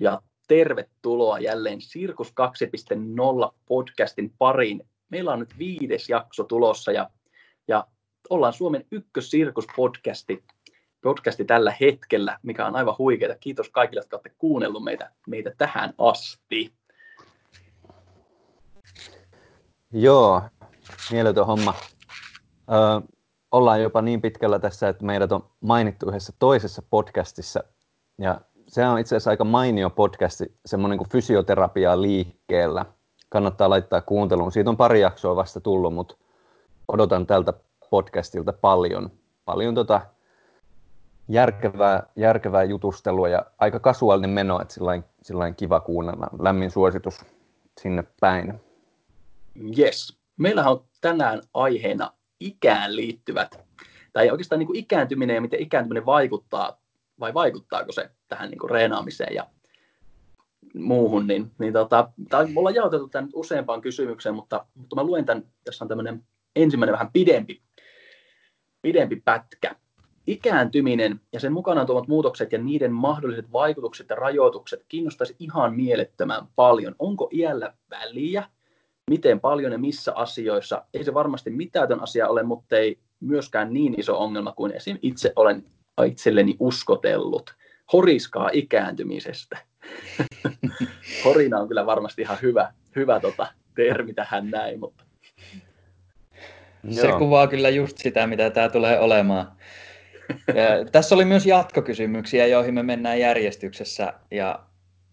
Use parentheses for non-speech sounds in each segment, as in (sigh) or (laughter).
ja tervetuloa jälleen Sirkus 2.0 podcastin pariin. Meillä on nyt viides jakso tulossa ja, ja ollaan Suomen ykkössirkuspodcasti podcasti tällä hetkellä, mikä on aivan huikeaa. Kiitos kaikille, jotka olette kuunnellut meitä, meitä tähän asti. Joo, mieletön homma. Ö, ollaan jopa niin pitkällä tässä, että meidät on mainittu yhdessä toisessa podcastissa. Ja se on itse asiassa aika mainio podcasti, semmoinen kuin fysioterapia liikkeellä. Kannattaa laittaa kuunteluun. Siitä on pari jaksoa vasta tullut, mutta odotan tältä podcastilta paljon, paljon tota järkevää, järkevää jutustelua ja aika kasuaalinen meno, että sillain, sillain kiva kuunnella. Lämmin suositus sinne päin. Yes. Meillähän on tänään aiheena ikään liittyvät, tai oikeastaan niin kuin ikääntyminen ja miten ikääntyminen vaikuttaa, vai vaikuttaako se tähän niin kuin reenaamiseen ja muuhun, niin, niin tota, tai me ollaan jaoteltu tämän useampaan kysymykseen, mutta, mutta mä luen tämän, tässä on tämmöinen ensimmäinen vähän pidempi, pidempi pätkä. Ikääntyminen ja sen mukanaan tuomat muutokset ja niiden mahdolliset vaikutukset ja rajoitukset kiinnostaisi ihan mielettömän paljon. Onko iällä väliä? Miten paljon ja missä asioissa? Ei se varmasti mitätön asia ole, mutta ei myöskään niin iso ongelma kuin esim. itse olen itselleni uskotellut. Horiskaa ikääntymisestä. (laughs) Horina on kyllä varmasti ihan hyvä, hyvä tota, termi tähän näin, mutta se Joo. kuvaa kyllä just sitä, mitä tämä tulee olemaan. (laughs) Ja tässä oli myös jatkokysymyksiä, joihin me mennään järjestyksessä ja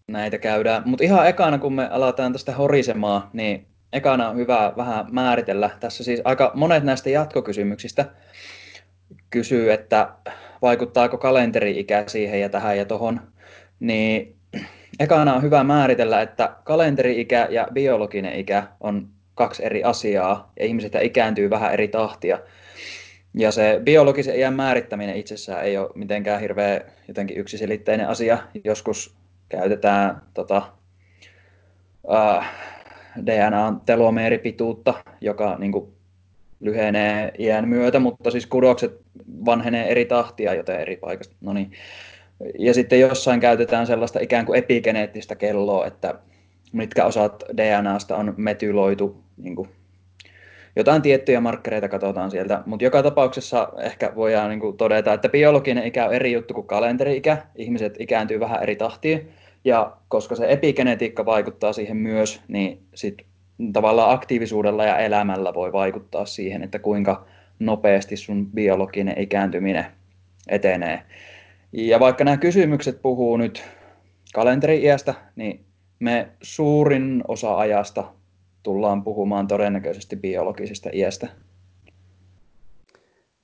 näitä käydään. Mutta ihan ekana, kun me aletaan tästä horisemaan, niin ekana on hyvä vähän määritellä. Tässä siis aika monet näistä jatkokysymyksistä kysyy, että vaikuttaako kalenteri-ikä siihen ja tähän ja tohon. Niin ekana on hyvä määritellä, että kalenteri-ikä ja biologinen ikä on kaksi eri asiaa ja ihmiset ikääntyy vähän eri tahtia. Ja se biologisen iän määrittäminen itsessään ei ole mitenkään hirveän jotenkin yksiselitteinen asia. Joskus käytetään tota, äh, DNA-telomeeripituutta, joka niin kuin, lyhenee iän myötä, mutta siis kudokset vanhenee eri tahtia, joten eri paikasta. No niin. Ja sitten jossain käytetään sellaista ikään kuin epigeneettistä kelloa, että mitkä osat DNAsta on metyloitu niin kuin, jotain tiettyjä markkereita katsotaan sieltä, mutta joka tapauksessa ehkä voidaan niin kuin, todeta, että biologinen ikä on eri juttu kuin kalenteri-ikä. Ihmiset ikääntyy vähän eri tahtiin, ja koska se epigenetiikka vaikuttaa siihen myös, niin sit tavallaan aktiivisuudella ja elämällä voi vaikuttaa siihen, että kuinka nopeasti sun biologinen ikääntyminen etenee. Ja vaikka nämä kysymykset puhuu nyt kalenteri-iästä, niin me suurin osa ajasta tullaan puhumaan todennäköisesti biologisesta iästä.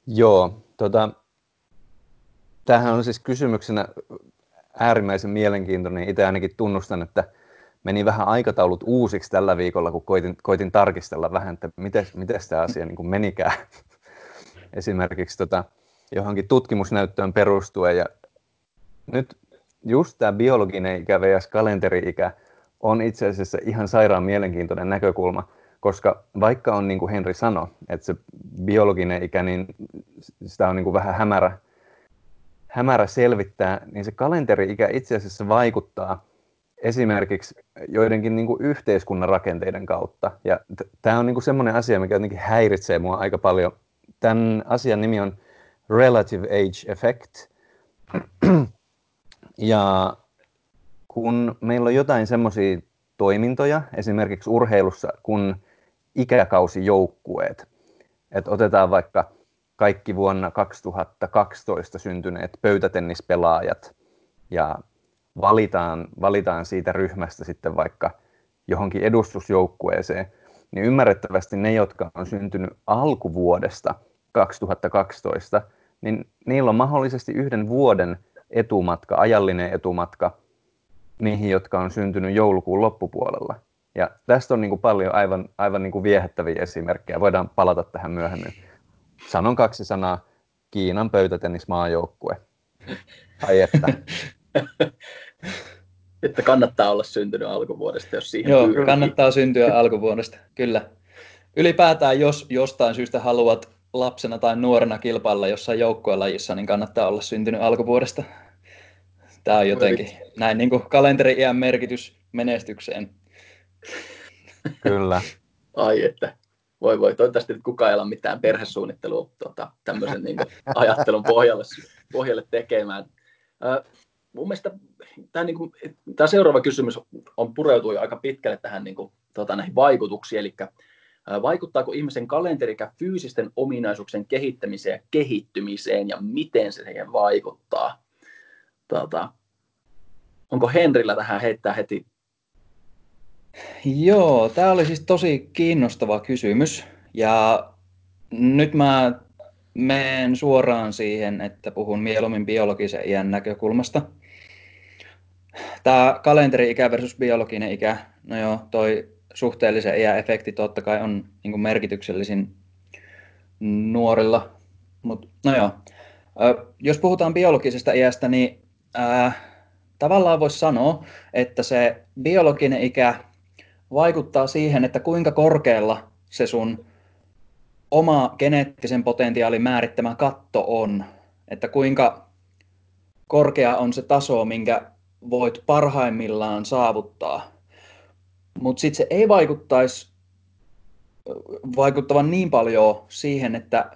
Joo, tota, tämähän on siis kysymyksenä äärimmäisen mielenkiintoinen. Itse ainakin tunnustan, että meni vähän aikataulut uusiksi tällä viikolla, kun koitin, koitin tarkistella vähän, että miten, tämä asia niin kuin menikään. (laughs) Esimerkiksi tota, johonkin tutkimusnäyttöön perustuen. Ja nyt just tämä biologinen ikä vs. kalenteri-ikä on itse asiassa ihan sairaan mielenkiintoinen näkökulma, koska vaikka on niin kuin Henri sanoi, että se biologinen ikä, niin sitä on niin kuin vähän hämärä, hämärä selvittää, niin se kalenteri-ikä itse asiassa vaikuttaa esimerkiksi joidenkin niin kuin yhteiskunnan rakenteiden kautta. Ja t- tämä on niin kuin semmoinen asia, mikä jotenkin häiritsee mua aika paljon. Tämän asian nimi on Relative Age Effect. (clears throat) ja kun meillä on jotain semmoisia toimintoja, esimerkiksi urheilussa, kun ikäkausijoukkueet, että otetaan vaikka kaikki vuonna 2012 syntyneet pöytätennispelaajat ja valitaan, valitaan siitä ryhmästä sitten vaikka johonkin edustusjoukkueeseen, niin ymmärrettävästi ne, jotka on syntynyt alkuvuodesta 2012, niin niillä on mahdollisesti yhden vuoden etumatka, ajallinen etumatka niihin, jotka on syntynyt joulukuun loppupuolella. Ja tästä on niin kuin paljon aivan, aivan niin kuin viehättäviä esimerkkejä. Voidaan palata tähän myöhemmin. Sanon kaksi sanaa. Kiinan pöytätennismaajoukkue. Ai että. (laughs) (laughs) että kannattaa olla syntynyt alkuvuodesta, jos siihen Joo, pyrkii. kannattaa syntyä (laughs) alkuvuodesta, kyllä. Ylipäätään, jos jostain syystä haluat lapsena tai nuorena kilpailla jossain joukkuelajissa, niin kannattaa olla syntynyt alkuvuodesta. Tämä on jotenkin näin niin kuin kalenteri-iän merkitys menestykseen. Kyllä. Ai että, voi voi, toivottavasti nyt kukaan ei ole mitään perhesuunnittelua tuota, tämmöisen niin kuin, ajattelun pohjalle, pohjalle tekemään. Äh, mun mielestä tämä, niin kuin, tämä seuraava kysymys on pureutui aika pitkälle tähän niin kuin, tuota, näihin vaikutuksiin, eli vaikuttaako ihmisen kalenterikä fyysisten ominaisuuksien kehittämiseen ja kehittymiseen ja miten se siihen vaikuttaa? Tuota, onko Henrillä tähän heittää heti? Joo, tämä oli siis tosi kiinnostava kysymys ja nyt mä menen suoraan siihen, että puhun mieluummin biologisen iän näkökulmasta. Tämä kalenteri-ikä versus biologinen ikä, no joo, toi suhteellisen iän-efekti totta kai on niin merkityksellisin nuorilla. Mut, no joo. Jos puhutaan biologisesta iästä, niin ää, tavallaan voisi sanoa, että se biologinen ikä vaikuttaa siihen, että kuinka korkealla se sun oma geneettisen potentiaalin määrittämä katto on. Että kuinka korkea on se taso, minkä voit parhaimmillaan saavuttaa. Mutta sitten se ei vaikuttaisi vaikuttavan niin paljon siihen, että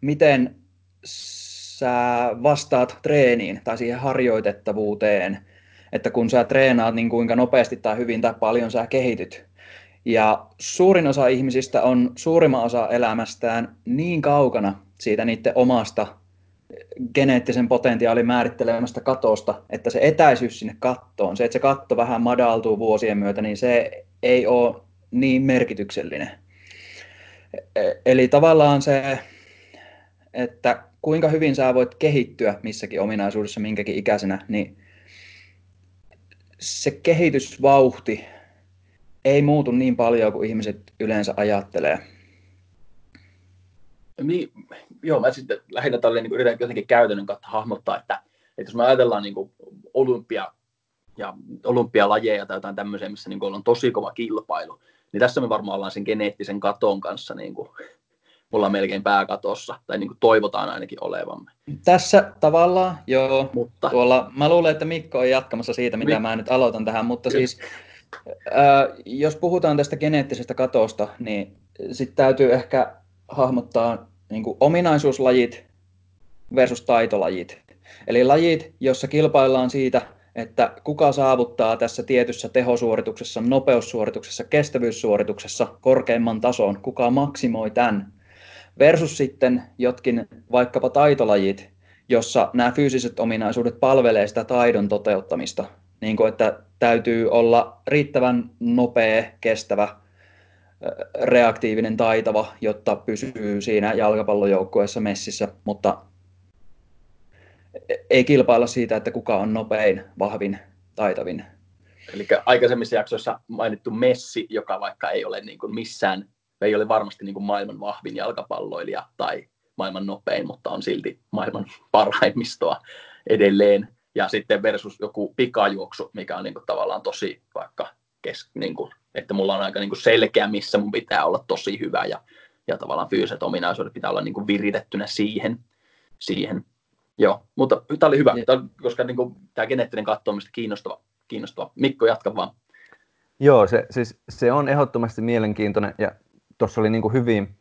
miten sä vastaat treeniin tai siihen harjoitettavuuteen, että kun sä treenaat, niin kuinka nopeasti tai hyvin tai paljon sä kehityt. Ja suurin osa ihmisistä on suurimman osa elämästään niin kaukana siitä niiden omasta geneettisen potentiaalin määrittelemästä katosta, että se etäisyys sinne kattoon, se, että se katto vähän madaltuu vuosien myötä, niin se ei ole niin merkityksellinen. E, eli tavallaan se, että kuinka hyvin sä voit kehittyä missäkin ominaisuudessa minkäkin ikäisenä, niin se kehitysvauhti ei muutu niin paljon kuin ihmiset yleensä ajattelee. Niin, joo, mä sitten lähinnä tälle niin yritän jotenkin käytännön kautta hahmottaa, että, että jos me ajatellaan niin kuin olympia ja olympialajeja tai jotain tämmöisiä, missä niin kuin on tosi kova kilpailu, niin tässä me varmaan ollaan sen geneettisen katon kanssa niin kuin, mulla melkein pääkatossa, tai niin kuin toivotaan ainakin olevamme. Tässä tavallaan, joo. Mutta... Tuolla, mä luulen, että Mikko on jatkamassa siitä, mitä Mik... mä nyt aloitan tähän, mutta Kyllä. siis äh, jos puhutaan tästä geneettisestä katosta, niin sitten täytyy ehkä hahmottaa niin kuin ominaisuuslajit versus taitolajit. Eli lajit, jossa kilpaillaan siitä, että kuka saavuttaa tässä tietyssä tehosuorituksessa, nopeussuorituksessa, kestävyyssuorituksessa korkeimman tason, kuka maksimoi tämän, versus sitten jotkin vaikkapa taitolajit, jossa nämä fyysiset ominaisuudet palvelee sitä taidon toteuttamista, niin kuin että täytyy olla riittävän nopea, kestävä, reaktiivinen, taitava, jotta pysyy siinä jalkapallojoukkueessa messissä, mutta ei kilpailla siitä, että kuka on nopein, vahvin, taitavin. Eli aikaisemmissa jaksoissa mainittu Messi, joka vaikka ei ole niin kuin missään, ei ole varmasti niin kuin maailman vahvin jalkapalloilija tai maailman nopein, mutta on silti maailman (laughs) parhaimmistoa edelleen. Ja sitten versus joku pikajuoksu, mikä on niin kuin tavallaan tosi vaikka kes, niin kuin, että mulla on aika niin kuin selkeä, missä mun pitää olla tosi hyvä ja, ja tavallaan fyysiset ominaisuudet pitää olla niin kuin viritettynä siihen. siihen. Joo, mutta tämä oli hyvä, tämä, koska niin kuin, tämä geneettinen katto on kiinnostava, kiinnostava. Mikko, jatka vaan. Joo, se, siis, se on ehdottomasti mielenkiintoinen ja tuossa oli niin kuin hyvin,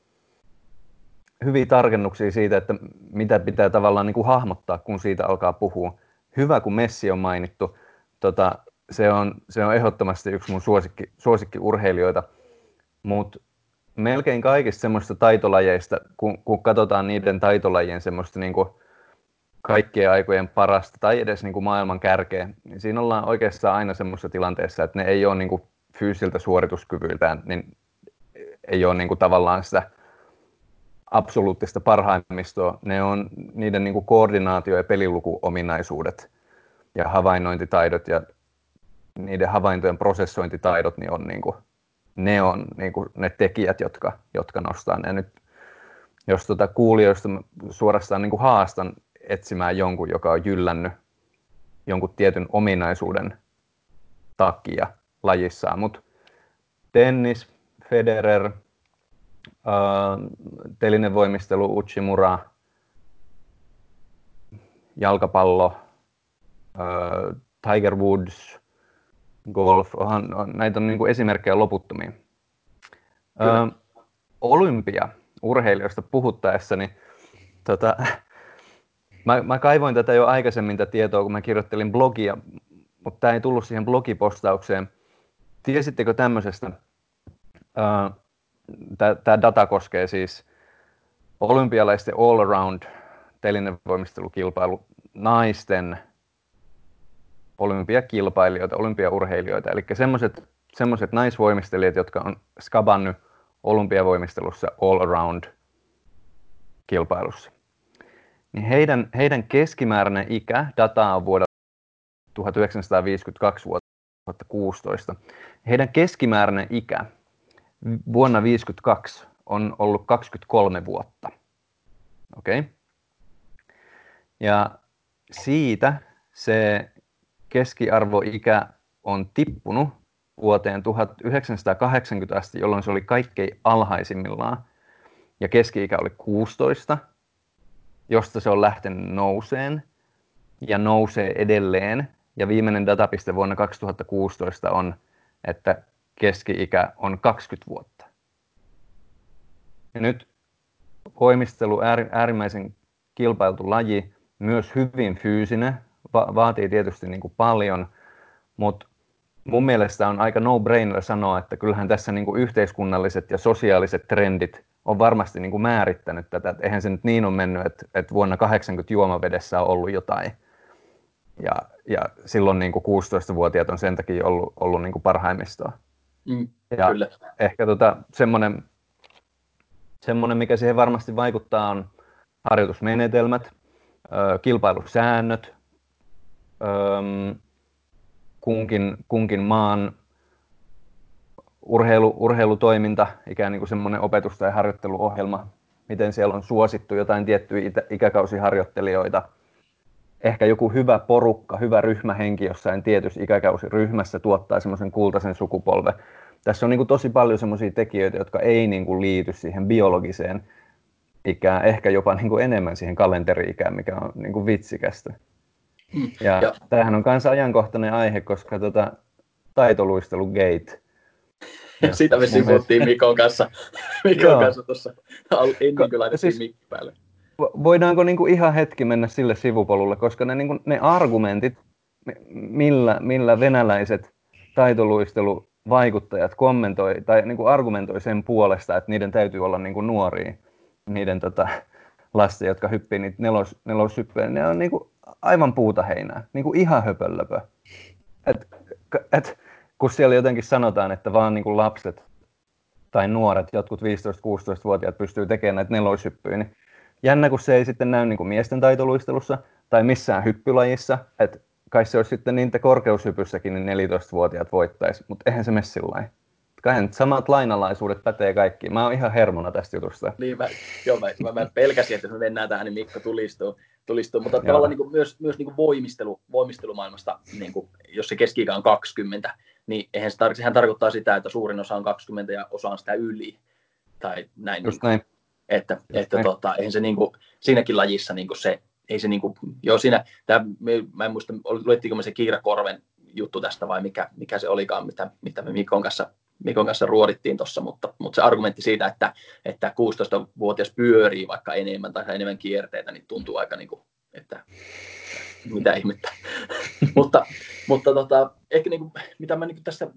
hyviä tarkennuksia siitä, että mitä pitää tavallaan niin kuin hahmottaa, kun siitä alkaa puhua. Hyvä, kun Messi on mainittu. Tota, se on, se on ehdottomasti yksi mun suosikki, suosikkiurheilijoita, mutta melkein kaikista semmoista taitolajeista, kun, kun katsotaan niiden taitolajien semmoista niin kuin kaikkien aikojen parasta tai edes niin kuin maailman kärkeä, niin siinä ollaan oikeastaan aina semmoisessa tilanteessa, että ne ei ole niin kuin fyysiltä suorituskyvyltään, niin ei ole niin kuin tavallaan sitä absoluuttista parhaimmistoa. Ne on niiden niin kuin koordinaatio- ja pelilukuominaisuudet ja havainnointitaidot ja niiden havaintojen prosessointitaidot niin on, niin kuin, ne, on niin kuin ne tekijät, jotka, jotka nostaa ne. Nyt, jos tuota kuulijoista suorastaan niin kuin haastan etsimään jonkun, joka on jyllännyt jonkun tietyn ominaisuuden takia lajissaan, mutta tennis, Federer, telinen voimistelu, Uchimura, jalkapallo, uh, Tiger Woods, golf, onhan, on, näitä on niin kuin esimerkkejä loputtomiin. Uh, olympia urheilijoista puhuttaessa, niin tota, mä, mä kaivoin tätä jo aikaisemmin tätä tietoa, kun mä kirjoittelin blogia, mutta tämä ei tullut siihen blogipostaukseen. Tiesittekö tämmöisestä? Tämä data koskee siis olympialaisten all-around telinevoimistelukilpailu naisten olympiakilpailijoita, olympiaurheilijoita, eli semmoiset naisvoimistelijat, jotka on skabannut olympiavoimistelussa all-around kilpailussa. Niin heidän, heidän keskimääräinen ikä, dataa on vuodelta 1952 vuotta 2016. Heidän keskimääräinen ikä vuonna 1952 on ollut 23 vuotta. Okei. Okay. Ja siitä se keskiarvoikä on tippunut vuoteen 1980 asti, jolloin se oli kaikkein alhaisimmillaan. Ja keski-ikä oli 16, josta se on lähtenyt nouseen ja nousee edelleen. Ja viimeinen datapiste vuonna 2016 on, että keski-ikä on 20 vuotta. Ja nyt voimistelu äärimmäisen kilpailtu laji, myös hyvin fyysinen, va- vaatii tietysti niin kuin paljon, mutta mun mielestä on aika no-brainer sanoa, että kyllähän tässä niin kuin yhteiskunnalliset ja sosiaaliset trendit on varmasti niin kuin määrittänyt tätä. Et eihän se nyt niin on mennyt, että, että vuonna 80 juomavedessä on ollut jotain. Ja, ja silloin niin kuin 16-vuotiaat on sen takia ollut, ollut niin kuin parhaimmistoa. Mm, ja kyllä. ehkä tota, semmoinen, semmoinen, mikä siihen varmasti vaikuttaa, on harjoitusmenetelmät, kilpailusäännöt, kunkin, kunkin maan urheilu, urheilutoiminta, ikään niin kuin semmoinen opetus- tai harjoitteluohjelma, miten siellä on suosittu jotain tiettyjä ikäkausiharjoittelijoita. Ehkä joku hyvä porukka, hyvä ryhmähenki jossain tietyssä ikäkausiryhmässä tuottaa semmoisen kultaisen sukupolven. Tässä on niin kuin tosi paljon semmoisia tekijöitä, jotka ei niin kuin liity siihen biologiseen ikään, ehkä jopa niin kuin enemmän siihen kalenteri-ikään, mikä on niin kuin vitsikästä. Ja, ja tämähän on myös ajankohtainen aihe, koska tota, taitoluistelu gate. Ja (laughs) Sitä me sivuttiin mielestä... Mikon kanssa, (laughs) Mikon kanssa tuossa ennen kuin laitettiin siis, mikki päälle. Voidaanko niin kuin ihan hetki mennä sille sivupolulle, koska ne, niin kuin, ne argumentit, millä, millä venäläiset taitoluisteluvaikuttajat kommentoi tai niin kuin argumentoi sen puolesta, että niiden täytyy olla niin kuin nuoria, niiden tota, lasten, jotka hyppii niitä nelos, neloshyppyjä, ne on niin kuin aivan puuta heinää, niin kuin ihan höpöllöpö. Et, et, kun siellä jotenkin sanotaan, että vaan niin kuin lapset tai nuoret, jotkut 15-16-vuotiaat pystyy tekemään näitä neloshyppyjä, niin jännä, kun se ei sitten näy niin kuin miesten taitoluistelussa tai missään hyppylajissa, että kai se olisi sitten että korkeushypyssäkin niin 14-vuotiaat voittaisi, mutta eihän se mene sillä kai samat lainalaisuudet pätee kaikkiin. Mä oon ihan hermona tästä jutusta. Niin, mä, joo, mä, mä, mä pelkäsin, että jos me mennään tähän, niin Mikko tulistuu. tulistuu. Mutta joo. tavallaan niin kuin, myös, myös niin kuin voimistelu, voimistelumaailmasta, niin kuin, jos se keski on 20, niin eihän se tar- sehän tarkoittaa sitä, että suurin osa on 20 ja osa on sitä yli. Tai näin. Just niin, näin. Että, Just että näin. Tota, eihän se niin kuin, siinäkin lajissa niin kuin se, ei se niin kuin, joo siinä, tämä, mä en muista, luettiinko me se Kiira Korven juttu tästä vai mikä, mikä se olikaan, mitä, mitä me Mikon kanssa Mikon kanssa ruodittiin tuossa, mutta, mutta se argumentti siitä, että, että 16-vuotias pyörii vaikka enemmän tai enemmän kierteitä, niin tuntuu aika niin kuin, että mitä ihmettä. (laughs) mutta mutta tota, ehkä niin kuin, mitä mä niin kuin tässä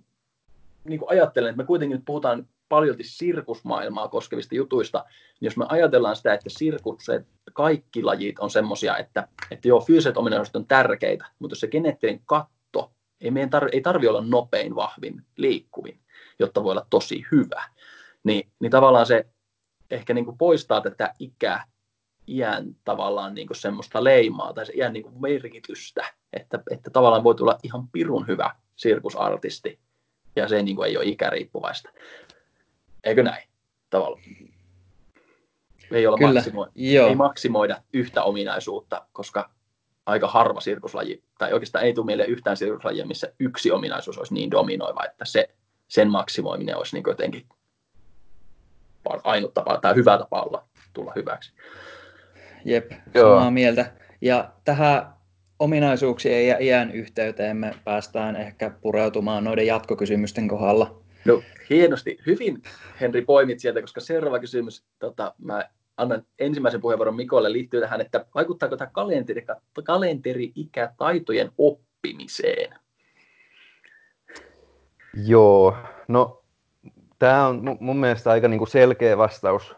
niin kuin ajattelen, että me kuitenkin nyt puhutaan paljolti sirkusmaailmaa koskevista jutuista, niin jos me ajatellaan sitä, että sirkukset, kaikki lajit on semmoisia, että, että joo, fyysiset ominaisuudet on tärkeitä, mutta jos se geneettinen katto, ei tar- ei tarvi olla nopein, vahvin, liikkuvin, jotta voi olla tosi hyvä. Niin, niin tavallaan se ehkä niin kuin poistaa tätä ikää, iän tavallaan niin kuin semmoista leimaa tai se iän niin kuin merkitystä, että, että tavallaan voi tulla ihan pirun hyvä sirkusartisti ja se niin kuin ei ole ikäriippuvaista. Eikö näin? Tavallaan. Ei, olla Kyllä, maksimo- ei maksimoida yhtä ominaisuutta, koska aika harva sirkuslaji, tai oikeastaan ei tule mieleen yhtään sirkuslajia, missä yksi ominaisuus olisi niin dominoiva, että se sen maksimoiminen olisi niin jotenkin ainut tapa tai hyvä tapa olla, tulla hyväksi. Jep, samaa Joo. mieltä. Ja tähän ominaisuuksien ja iän yhteyteen me päästään ehkä pureutumaan noiden jatkokysymysten kohdalla. No hienosti. Hyvin Henri poimit sieltä, koska seuraava kysymys, tota, mä annan ensimmäisen puheenvuoron Mikolle liittyy tähän, että vaikuttaako tämä kalenteri, kalenteri-ikä taitojen oppimiseen? Joo, no tämä on mun mielestä aika niinku selkeä vastaus.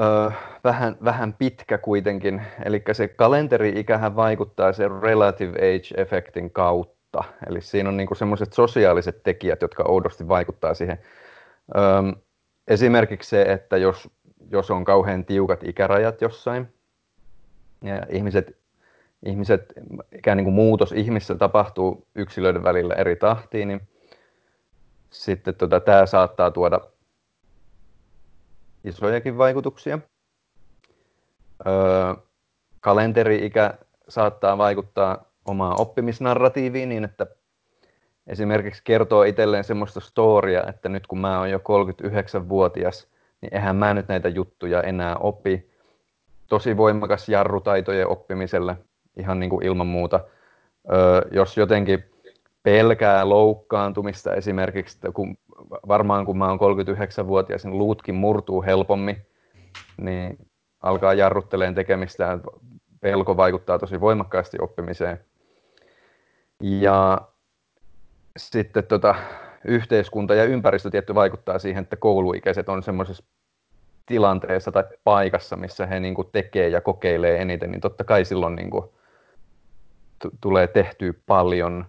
Öö, vähän, vähän pitkä kuitenkin. Eli se kalenteri-ikähän vaikuttaa sen relative age-efektin kautta. Eli siinä on niinku semmoiset sosiaaliset tekijät, jotka oudosti vaikuttaa siihen. Öö, esimerkiksi se, että jos, jos on kauhean tiukat ikärajat jossain, ja ihmiset, ihmiset ikään niin kuin muutos ihmissä tapahtuu yksilöiden välillä eri tahtiin, niin sitten tota, tämä saattaa tuoda isojakin vaikutuksia. Öö, kalenteri-ikä saattaa vaikuttaa omaa oppimisnarratiiviin niin, että esimerkiksi kertoo itselleen semmoista storia, että nyt kun mä oon jo 39-vuotias, niin eihän mä nyt näitä juttuja enää opi. Tosi voimakas jarrutaitojen oppimiselle, ihan niin kuin ilman muuta. Öö, jos jotenkin pelkää loukkaantumista esimerkiksi, kun, varmaan kun mä oon 39-vuotias, niin luutkin murtuu helpommin, niin alkaa jarrutteleen tekemistä, pelko vaikuttaa tosi voimakkaasti oppimiseen. Ja sitten tota, yhteiskunta ja ympäristö tietty vaikuttaa siihen, että kouluikäiset on semmoisessa tilanteessa tai paikassa, missä he niin kuin tekee ja kokeilee eniten, niin totta kai silloin niin kuin t- tulee tehtyä paljon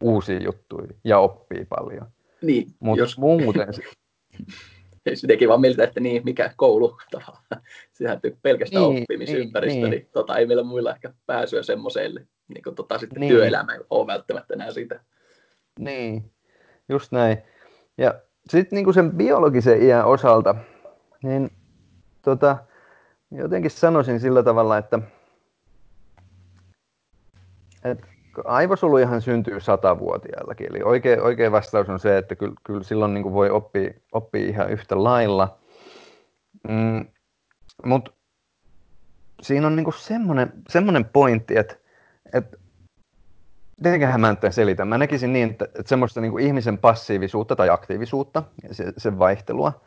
uusia juttuja ja oppii paljon. Niin, Mutta jos... muuten... (laughs) se teki vaan miltä, että niin, mikä koulu (laughs) tavallaan. Sehän pelkästään niin, oppimisympäristö, niin, niin, niin tota, ei meillä muilla ehkä pääsyä semmoiselle. Niin kuin tota, sitten niin. työelämä ei ole välttämättä enää sitä. Niin, just näin. Ja sitten niin sen biologisen iän osalta, niin tota, jotenkin sanoisin sillä tavalla, että, että syntyy satavuotiaillakin. Eli oikea, oikea vastaus on se, että kyllä, kyllä silloin niin voi oppia, oppia ihan yhtä lailla. Mm, Mutta siinä on niin semmoinen, semmoinen pointti, että, että mä nyt selitän. Mä näkisin niin, että, että semmoista niin ihmisen passiivisuutta tai aktiivisuutta, se, sen vaihtelua,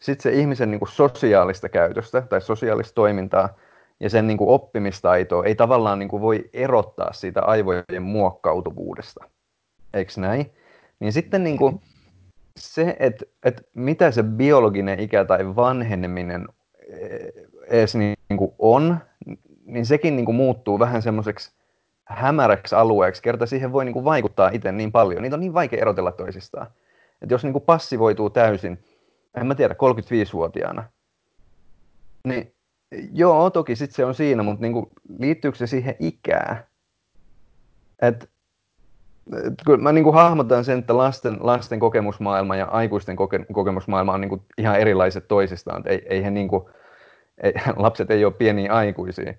sitten se ihmisen niin sosiaalista käytöstä tai sosiaalista toimintaa – ja sen niin kuin oppimistaitoa ei tavallaan niin kuin voi erottaa siitä aivojen muokkautuvuudesta. Eikö näin? Niin sitten niin kuin se, että, että mitä se biologinen ikä tai vanheneminen edes niin kuin on, niin sekin niin kuin muuttuu vähän semmoiseksi hämäräksi alueeksi, kerta siihen voi niin kuin vaikuttaa itse niin paljon. Niitä on niin vaikea erotella toisistaan. Että jos niin kuin passivoituu täysin, en mä tiedä, 35-vuotiaana, niin Joo, toki sitten se on siinä, mutta niinku, liittyykö se siihen ikään? Et, et, kun mä niinku hahmotan sen, että lasten, lasten kokemusmaailma ja aikuisten koke, kokemusmaailma on niinku ihan erilaiset toisistaan. ei, ei he niinku, ei, (laughs) lapset ei ole pieniä aikuisia.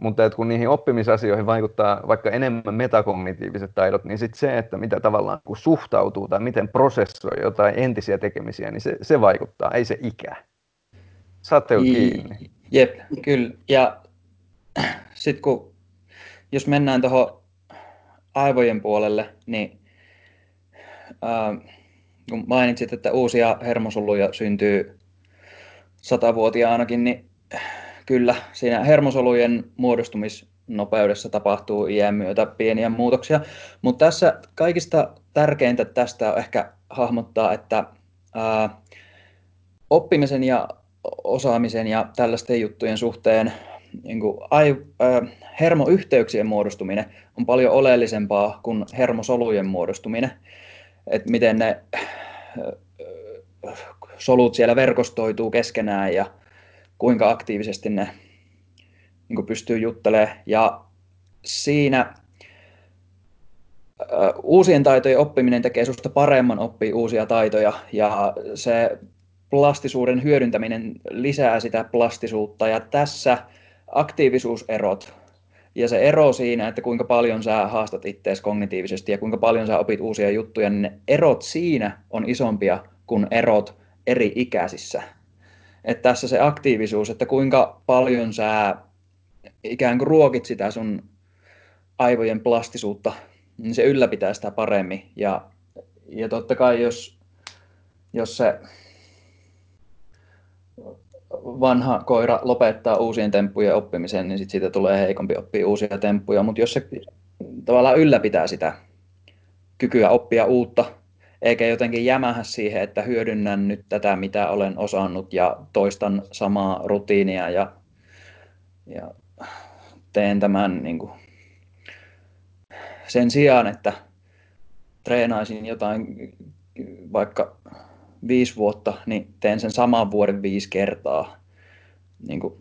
Mutta että kun niihin oppimisasioihin vaikuttaa vaikka enemmän metakognitiiviset taidot, niin sitten se, että mitä tavallaan kun suhtautuu tai miten prosessoi jotain entisiä tekemisiä, niin se, se vaikuttaa, ei se ikä. Saatte jo kiinni. Jep, kyllä. Ja (clears throat) sitten kun, jos mennään tuohon aivojen puolelle, niin äh, kun mainitsit, että uusia hermosoluja syntyy satavuotiaanakin, niin (clears throat) kyllä siinä hermosolujen muodostumisnopeudessa tapahtuu iän myötä pieniä muutoksia. Mutta tässä kaikista tärkeintä tästä on ehkä hahmottaa, että ää, äh, oppimisen ja osaamisen ja tällaisten juttujen suhteen niin kuin ai, äh, hermoyhteyksien muodostuminen on paljon oleellisempaa kuin hermosolujen muodostuminen. Että miten ne äh, solut siellä verkostoituu keskenään ja kuinka aktiivisesti ne niin kuin pystyy juttelemaan. Ja siinä uusien taitojen oppiminen tekee sinusta paremman oppia uusia taitoja ja se plastisuuden hyödyntäminen lisää sitä plastisuutta ja tässä aktiivisuuserot ja se ero siinä, että kuinka paljon sä haastat itseäsi kognitiivisesti ja kuinka paljon sä opit uusia juttuja, niin ne erot siinä on isompia kuin erot eri ikäisissä. Että tässä se aktiivisuus, että kuinka paljon sä ikään kuin ruokit sitä sun aivojen plastisuutta, niin se ylläpitää sitä paremmin. Ja, ja totta kai jos, jos se vanha koira lopettaa uusien temppujen oppimisen, niin sit siitä tulee heikompi oppia uusia temppuja, mutta jos se tavallaan ylläpitää sitä kykyä oppia uutta, eikä jotenkin jämähä siihen, että hyödynnän nyt tätä, mitä olen osannut ja toistan samaa rutiinia ja, ja teen tämän niin kuin, sen sijaan, että treenaisin jotain vaikka viisi vuotta, niin teen sen saman vuoden viisi kertaa. Niin kuin,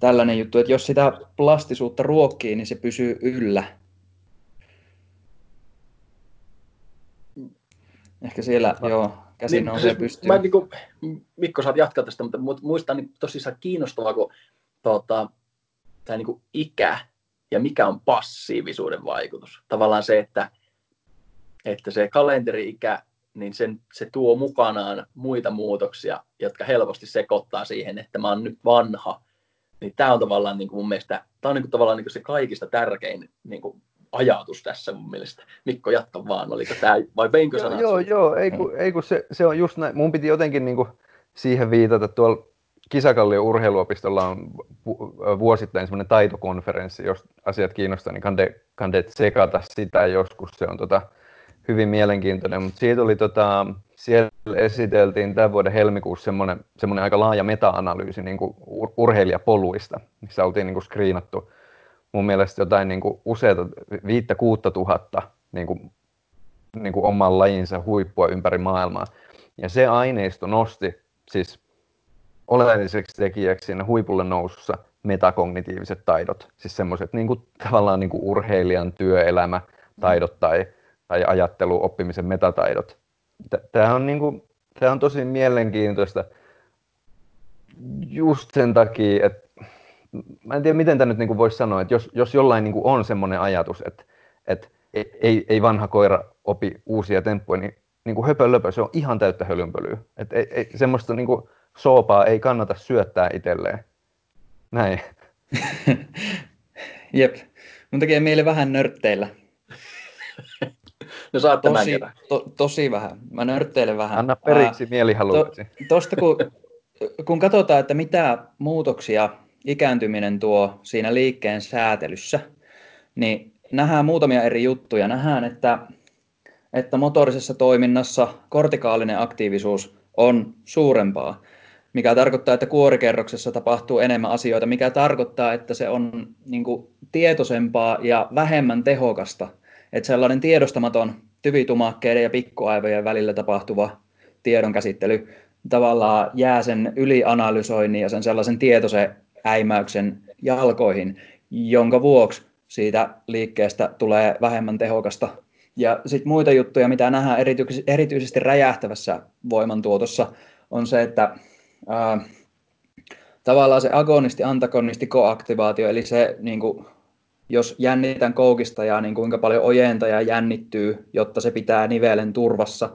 tällainen juttu, että jos sitä plastisuutta ruokkii, niin se pysyy yllä. Ehkä siellä, mä, joo, käsi niin, nousee siis pystyyn. Mä, niin kuin, Mikko, saat jatkaa tästä, mutta muistan niin tosissaan kiinnostavaa, kun tuota, tämä niin kuin ikä ja mikä on passiivisuuden vaikutus. Tavallaan se, että, että se kalenteri-ikä, niin sen, se tuo mukanaan muita muutoksia, jotka helposti sekoittaa siihen, että mä oon nyt vanha. Niin tämä on tavallaan niin kuin mun mielestä, tämä on niin kuin tavallaan niin kuin se kaikista tärkein niin kuin ajatus tässä mun mielestä. Mikko, jatka vaan, oliko tämä, vai veinkö sanat? Joo, joo, ei kun, ei kun se, se, on just näin. Mun piti jotenkin niin kuin siihen viitata tuolla Kisakallion urheiluopistolla on vuosittain semmoinen taitokonferenssi, jos asiat kiinnostaa, niin kande, kande tsekata sitä joskus, se on tota, hyvin mielenkiintoinen, mutta siitä oli tota, siellä esiteltiin tämän vuoden helmikuussa semmoinen, semmoinen aika laaja meta-analyysi niin kuin urheilijapoluista, missä oltiin niin kuin screenattu mun mielestä jotain niin kuin useita, viittä kuutta tuhatta niin kuin, niin kuin oman lajinsa huippua ympäri maailmaa. Ja se aineisto nosti siis oleelliseksi tekijäksi siinä huipulle nousussa metakognitiiviset taidot, siis semmoiset niin kuin, tavallaan niin kuin urheilijan työelämä taidot tai, tai ajattelu, oppimisen metataidot. Tämä on, niin kuin, tämä on tosi mielenkiintoista just sen takia, että mä en tiedä miten tämä nyt niin voisi sanoa, että jos, jos jollain niin on semmoinen ajatus, että, että ei, ei vanha koira opi uusia temppuja, niin, niin kuin höpö löpö, se on ihan täyttä hölynpölyä. Että ei, ei, semmoista niin kuin, soopaa ei kannata syöttää itselleen. Näin. (laughs) Jep. Mun tekee mieli vähän nörtteillä. (laughs) no saat tosi, to, tosi vähän. Mä nörtteilen vähän. Anna periksi mielihaluksi. To, tosta kun, kun katsotaan, että mitä muutoksia ikääntyminen tuo siinä liikkeen säätelyssä, niin nähdään muutamia eri juttuja. Nähdään, että, että motorisessa toiminnassa kortikaalinen aktiivisuus on suurempaa mikä tarkoittaa, että kuorikerroksessa tapahtuu enemmän asioita, mikä tarkoittaa, että se on niin kuin, tietoisempaa ja vähemmän tehokasta. Että sellainen tiedostamaton tyvitumakkeiden ja pikkuaivojen välillä tapahtuva tiedonkäsittely tavallaan jää sen ylianalysoinnin ja sen sellaisen tietoisen äimäyksen jalkoihin, jonka vuoksi siitä liikkeestä tulee vähemmän tehokasta. Ja sitten muita juttuja, mitä nähdään erityisesti räjähtävässä voimantuotossa, on se, että ää, tavallaan se agonisti-antagonisti-koaktivaatio, eli se, niin kuin, jos jännitän koukista ja niin kuinka paljon ojentaja jännittyy, jotta se pitää nivelen turvassa,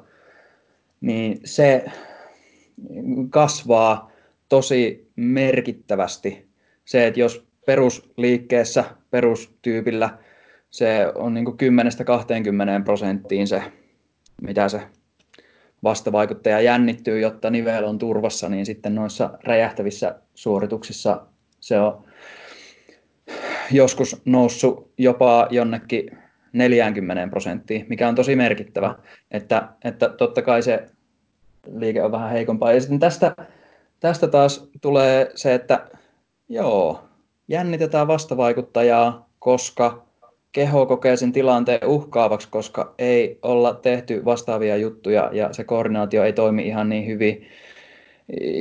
niin se kasvaa tosi merkittävästi. Se, että jos perusliikkeessä, perustyypillä, se on niin 10-20 prosenttiin se, mitä se vastavaikuttaja jännittyy, jotta nivel on turvassa, niin sitten noissa räjähtävissä suorituksissa se on joskus noussut jopa jonnekin 40 prosenttiin, mikä on tosi merkittävä, että, että totta kai se liike on vähän heikompaa. Ja sitten tästä, tästä taas tulee se, että joo, jännitetään vastavaikuttajaa, koska keho kokee sen tilanteen uhkaavaksi, koska ei olla tehty vastaavia juttuja ja se koordinaatio ei toimi ihan niin hyvin.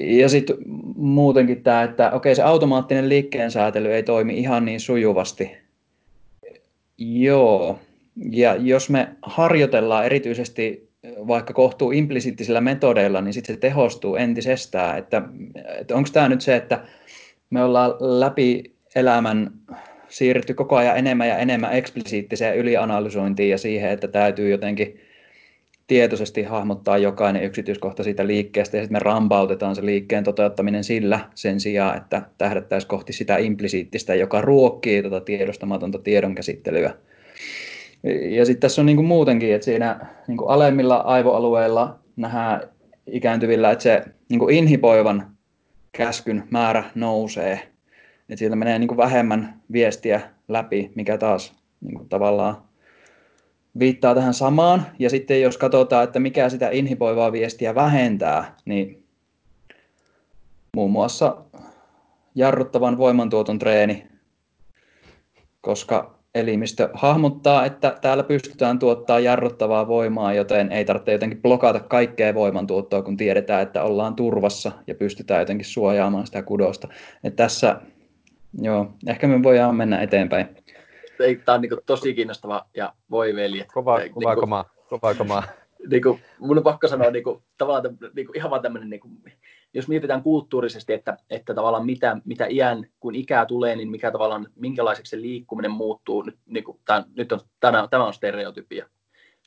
Ja sitten muutenkin tämä, että okei se automaattinen liikkeensäätely ei toimi ihan niin sujuvasti. Joo, ja jos me harjoitellaan erityisesti vaikka kohtuu implisiittisillä metodeilla, niin sitten se tehostuu entisestään. Että, että onko tämä nyt se, että me ollaan läpi elämän siirrytty koko ajan enemmän ja enemmän eksplisiittiseen ylianalysointiin ja siihen, että täytyy jotenkin tietoisesti hahmottaa jokainen yksityiskohta siitä liikkeestä ja sitten me rampautetaan se liikkeen toteuttaminen sillä sen sijaan, että tähdättäisiin kohti sitä implisiittistä, joka ruokkii tuota tiedostamatonta tiedonkäsittelyä. Ja sitten tässä on niin kuin muutenkin, että siinä niin kuin alemmilla aivoalueilla nähdään ikääntyvillä, että se niin kuin inhiboivan käskyn määrä nousee. Että sieltä menee niin kuin vähemmän viestiä läpi, mikä taas niin kuin tavallaan viittaa tähän samaan. Ja sitten jos katsotaan, että mikä sitä inhiboivaa viestiä vähentää, niin muun muassa jarruttavan voimantuoton treeni, koska elimistö hahmottaa, että täällä pystytään tuottaa jarruttavaa voimaa, joten ei tarvitse jotenkin blokata kaikkea voimantuottoa, kun tiedetään, että ollaan turvassa ja pystytään jotenkin suojaamaan sitä kudosta. Et tässä, joo, ehkä me voidaan mennä eteenpäin. Tämä on niin tosi kiinnostava ja voi veljet. Kova, niin, kova, kova, kova, kova. (laughs) niin kuin, mun on pakko sanoa niin kuin, tavallaan niin kuin, ihan vaan tämmöinen, niin kuin, jos mietitään kulttuurisesti, että, että tavallaan mitä, mitä iän, kun ikää tulee, niin mikä tavallaan, minkälaiseksi se liikkuminen muuttuu, nyt, niin kuin, tämän, nyt on, tämä, tämä on stereotypia,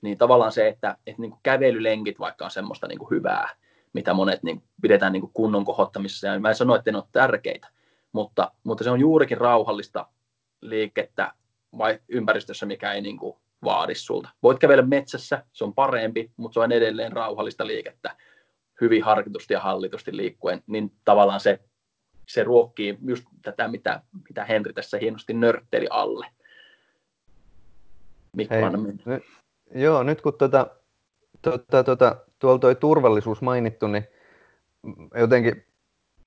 niin tavallaan se, että, että niin kuin kävelylenkit vaikka on semmoista niin kuin hyvää, mitä monet niin pidetään niin kuin kunnon kohottamisessa, ja mä en sano, että ne on tärkeitä, mutta, mutta se on juurikin rauhallista liikettä vai ympäristössä, mikä ei niin kuin vaadi sulta. Voit kävellä metsässä, se on parempi, mutta se on edelleen rauhallista liikettä, hyvin harkitusti ja hallitusti liikkuen, niin tavallaan se, se ruokkii just tätä, mitä, mitä Henri tässä hienosti nörtteli alle. Mikko, Hei, nyt, joo, nyt kun tuota, tuota, tuota, tuolla toi turvallisuus mainittu, niin jotenkin,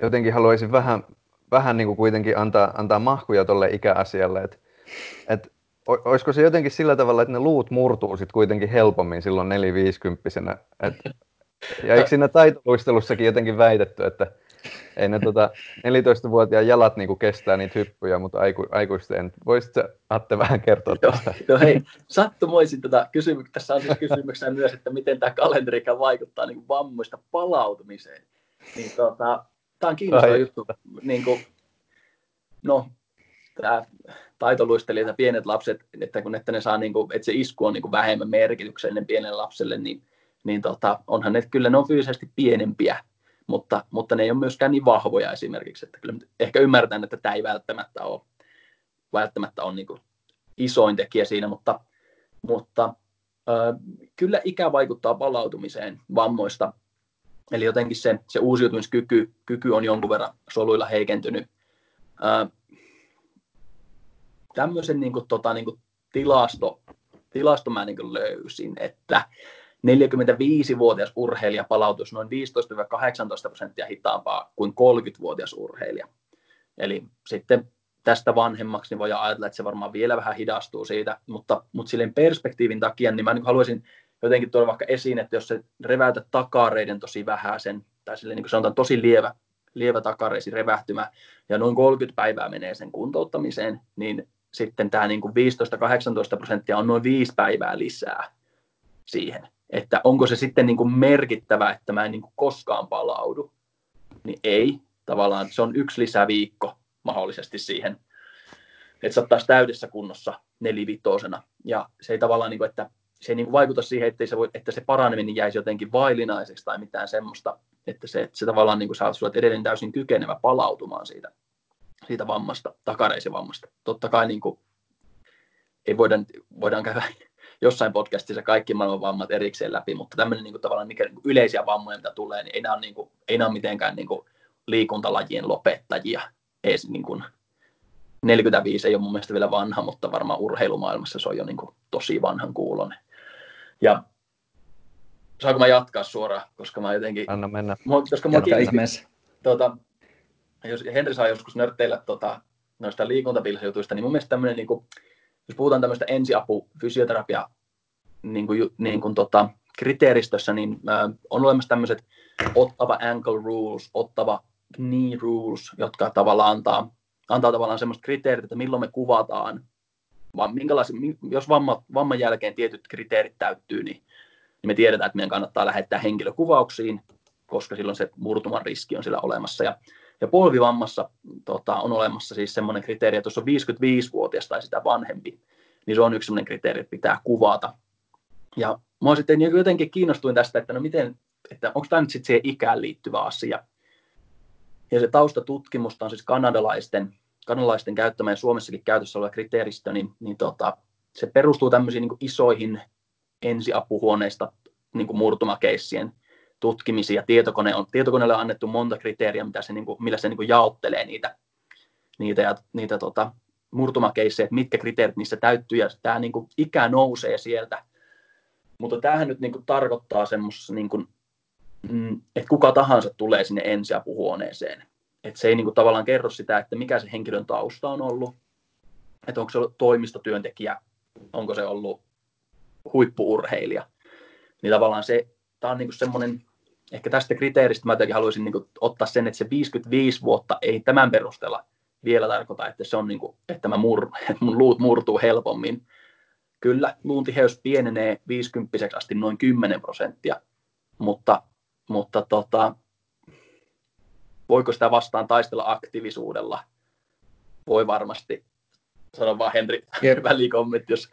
jotenkin haluaisin vähän, vähän niin kuin kuitenkin antaa, antaa mahkuja tuolle ikäasialle, että et, olisiko se jotenkin sillä tavalla, että ne luut murtuu sitten kuitenkin helpommin silloin neliviisikymppisenä, että ja eikö siinä taitoluistelussakin jotenkin väitetty, että ei ne tota 14-vuotiaan jalat niinku kestää niitä hyppyjä, mutta aiku, aikuisten. Voisitko Atte vähän kertoa tästä? Joo, hei, sattumoisin tätä tota kysymyksiä. Tässä on siis kysymyksiä myös, että miten tämä kalenterikä vaikuttaa niin vammoista palautumiseen. Niin, tota, tämä on kiinnostava juttu. Niin kuin, no, tämä taitoluistelijat ja pienet lapset, että kun että ne saa, niin kuin, että se isku on niin kuin vähemmän merkityksellinen pienelle lapselle, niin niin tota, onhan ne, kyllä ne on fyysisesti pienempiä, mutta, mutta ne ei ole myöskään niin vahvoja esimerkiksi, että kyllä ehkä ymmärtän, että tämä ei välttämättä ole, välttämättä ole niin kuin isoin tekijä siinä, mutta, mutta äh, kyllä ikä vaikuttaa palautumiseen vammoista, eli jotenkin se, se uusiutumiskyky kyky on jonkun verran soluilla heikentynyt. Tämmöisen niin kuin, tota, niin kuin tilasto, tilasto mä niin kuin löysin, että 45-vuotias urheilija palautus noin 15-18 prosenttia hitaampaa kuin 30-vuotias urheilija. Eli sitten tästä vanhemmaksi niin voidaan ajatella, että se varmaan vielä vähän hidastuu siitä, mutta, mutta silleen perspektiivin takia, niin mä niin haluaisin jotenkin tuoda vaikka esiin, että jos se reväytä takareiden tosi vähäisen, tai silleen niin kuin sanotaan tosi lievä, lievä takareisi revähtymä, ja noin 30 päivää menee sen kuntouttamiseen, niin sitten tämä niin kuin 15-18 prosenttia on noin viisi päivää lisää siihen että onko se sitten niin kuin merkittävä, että mä en niin kuin koskaan palaudu, niin ei. Tavallaan se on yksi lisäviikko mahdollisesti siihen, että sä taas täydessä kunnossa nelivitosena. Ja se ei tavallaan, niin kuin, että se ei niin kuin vaikuta siihen, että se, voi, että se paraneminen jäisi jotenkin vailinaiseksi tai mitään semmoista, että se, että se tavallaan niin kuin sä olet edelleen täysin kykenevä palautumaan siitä, siitä vammasta, takareisivammasta. Totta kai niin kuin, ei voida, voidaan käydä (laughs) jossain podcastissa kaikki maailman vammat erikseen läpi, mutta tämmöinen niin kuin, tavallaan mikä, niin kuin yleisiä vammoja, mitä tulee, niin ei nämä ole, niin kuin, ei nämä ole mitenkään niin kuin, liikuntalajien lopettajia. Ei, niin kuin, 45 ei ole mun mielestä vielä vanha, mutta varmaan urheilumaailmassa se on jo niin kuin, tosi vanhan kuulonen. Ja saanko mä jatkaa suoraan, koska mä jotenkin... Anna mennä. Koska mä kiinnosti, tuota, jos Henri saa joskus nörtteillä tota, noista liikuntapilsijutuista, niin mun mielestä tämmöinen niin jos puhutaan tämmöistä ensiapu fysioterapia niin kuin, niin kuin tota, kriteeristössä, niin äh, on olemassa tämmöiset ottava ankle rules, ottava knee rules, jotka tavallaan antaa, antaa tavallaan semmoista kriteerit, että milloin me kuvataan, vaan jos vamma, vamman jälkeen tietyt kriteerit täyttyy, niin, niin me tiedetään, että meidän kannattaa lähettää henkilökuvauksiin, koska silloin se murtuman riski on sillä olemassa. Ja ja polvivammassa tota, on olemassa siis semmoinen kriteeri, että jos on 55-vuotias tai sitä vanhempi, niin se on yksi semmoinen kriteeri, että pitää kuvata. Ja mua sitten jotenkin kiinnostuin tästä, että no miten, että onko tämä nyt sitten siihen ikään liittyvä asia. Ja se taustatutkimusta on siis kanadalaisten, kanadalaisten käyttämä ja Suomessakin käytössä oleva kriteeristö, niin, niin tota, se perustuu tämmöisiin niin isoihin ensiapuhuoneista niin murtumakeissien tutkimisiin ja tietokone on, tietokoneelle on annettu monta kriteeriä, mitä se, niin kuin, millä se niin kuin jaottelee niitä, niitä, ja, niitä tota, murtumakeisseja, että mitkä kriteerit niissä täyttyy ja tämä niin kuin, ikä nousee sieltä. Mutta tämähän nyt niin kuin, tarkoittaa semmoisessa, niin kuin, mm, että kuka tahansa tulee sinne ensiapuhuoneeseen. Että se ei niin kuin, tavallaan kerro sitä, että mikä se henkilön tausta on ollut, että onko se ollut toimistotyöntekijä, onko se ollut huippuurheilija. Niin tavallaan se, tämä on niin semmoinen, ehkä tästä kriteeristä mä jotenkin haluaisin niin ottaa sen, että se 55 vuotta ei tämän perusteella vielä tarkoita, että se on niin kuin, että mä mur, että (laughs) mun luut murtuu helpommin. Kyllä, luun tiheys pienenee 50 asti noin 10 prosenttia, mutta, mutta tota, voiko sitä vastaan taistella aktiivisuudella? Voi varmasti. Sano vaan Henri (laughs) yep. välikommentti, jos...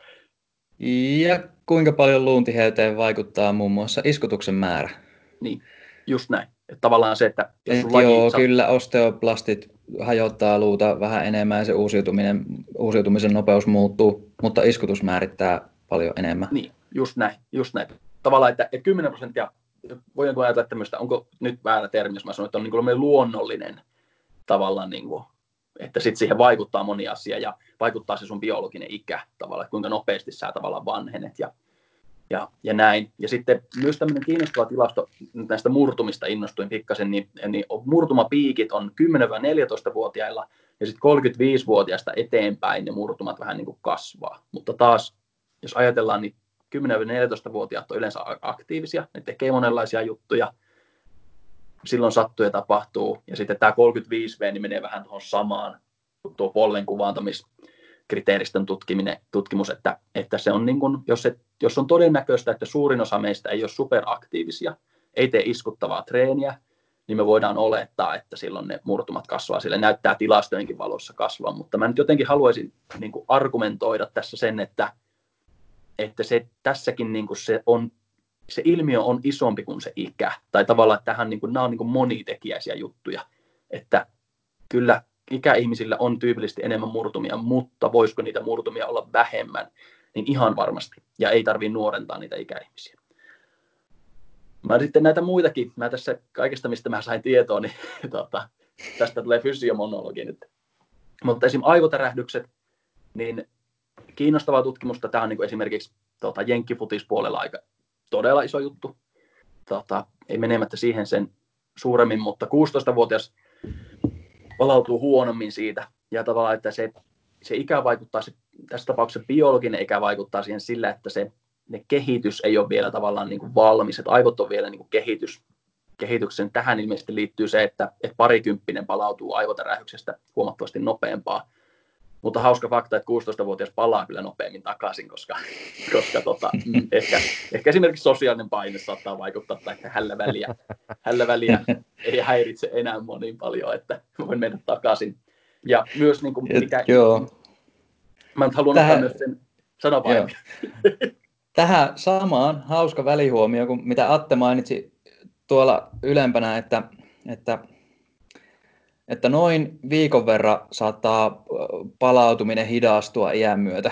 Ja kuinka paljon luuntiheyteen vaikuttaa muun muassa iskutuksen määrä? Niin, just näin. Että tavallaan se, että jos Et laji, joo, kyllä osteoplastit hajottaa luuta vähän enemmän ja se uusiutuminen, uusiutumisen nopeus muuttuu, mutta iskutus määrittää paljon enemmän. Niin, just näin. Just näin. Tavallaan, että, että 10 prosenttia, voidaanko ajatella tämmöistä, onko nyt väärä termi, jos mä sanon, että on niin kuin luonnollinen tavallaan, niin kuin, että sitten siihen vaikuttaa moni asia ja vaikuttaa se sun biologinen ikä tavallaan, että kuinka nopeasti sä tavallaan vanhenet ja, ja, ja näin. Ja sitten myös tämmöinen kiinnostava tilasto näistä murtumista innostuin pikkasen, niin, niin murtumapiikit on 10-14-vuotiailla ja sitten 35-vuotiaista eteenpäin ne murtumat vähän niin kuin kasvaa. Mutta taas, jos ajatellaan, niin 10-14-vuotiaat on yleensä aktiivisia, ne tekee monenlaisia juttuja, silloin sattuu ja tapahtuu, ja sitten tämä 35V niin menee vähän tuohon samaan, tuo polven kuvaantamis kriteeristön tutkiminen, tutkimus, että, että se on niin kuin, jos, se, jos on todennäköistä, että suurin osa meistä ei ole superaktiivisia, ei tee iskuttavaa treeniä, niin me voidaan olettaa, että silloin ne murtumat kasvaa. Sille näyttää tilastojenkin valossa kasvaa, mutta mä nyt jotenkin haluaisin niin kuin argumentoida tässä sen, että, että se, tässäkin niin kuin se, on, se ilmiö on isompi kuin se ikä. Tai tavallaan, että tähän, niin kuin, nämä on niin kuin monitekijäisiä juttuja. Että kyllä ikäihmisillä on tyypillisesti enemmän murtumia, mutta voisiko niitä murtumia olla vähemmän, niin ihan varmasti. Ja ei tarvitse nuorentaa niitä ikäihmisiä. Mä sitten näitä muitakin, mä tässä kaikesta, mistä mä sain tietoa, niin (laughs) tota, tästä tulee fysiomonologi nyt. Mutta esim. aivotärähdykset, niin kiinnostavaa tutkimusta, tämä on niin esimerkiksi tota, jenkkifutispuolella aika todella iso juttu. Tota, ei menemättä siihen sen suuremmin, mutta 16-vuotias palautuu huonommin siitä. Ja tavallaan, että se, se ikä vaikuttaa, se, tässä tapauksessa biologinen ikä vaikuttaa siihen sillä, että se ne kehitys ei ole vielä tavallaan niin kuin valmis, että aivot on vielä niin kuin kehitys, kehityksen. Tähän ilmeisesti liittyy se, että, että parikymppinen palautuu aivotärähyksestä huomattavasti nopeampaa. Mutta hauska fakta, että 16-vuotias palaa kyllä nopeammin takaisin, koska, koska tota, mm, ehkä, ehkä esimerkiksi sosiaalinen paine saattaa vaikuttaa, tai että hällä väliä, hällä väliä ei häiritse enää moniin paljon, että voin mennä takaisin. Ja myös niin kuin, mikä... Joo. Mä nyt haluan Tähän... ottaa myös sen, sano vain. Tähän samaan hauska välihuomio, kuin mitä Atte mainitsi tuolla ylempänä, että, että, että noin viikon verran saattaa palautuminen hidastua iän myötä.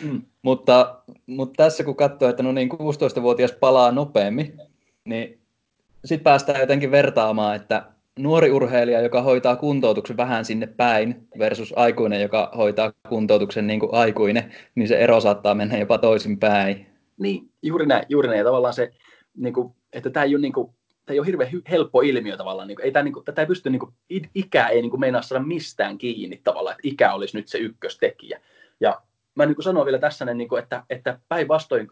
Mm. Mutta, mutta tässä kun katsoo, että no niin 16-vuotias palaa nopeammin, niin sitten päästään jotenkin vertaamaan, että nuori urheilija, joka hoitaa kuntoutuksen vähän sinne päin versus aikuinen, joka hoitaa kuntoutuksen niin kuin aikuinen, niin se ero saattaa mennä jopa toisin päin. Niin, juuri näin. Juuri näin. Ja tavallaan se, niin kuin, että tämä ei ole, niin kuin, tämä ei ole hirveän helppo ilmiö tavallaan. Niin kuin, ei tämä, niin kuin, tätä ei pysty, niin kuin, ei niin kuin, meinaa saada mistään kiinni tavallaan, että ikä olisi nyt se ykköstekijä. Ja mä niin kuin sanon vielä tässä, niin kuin, että, että päinvastoin,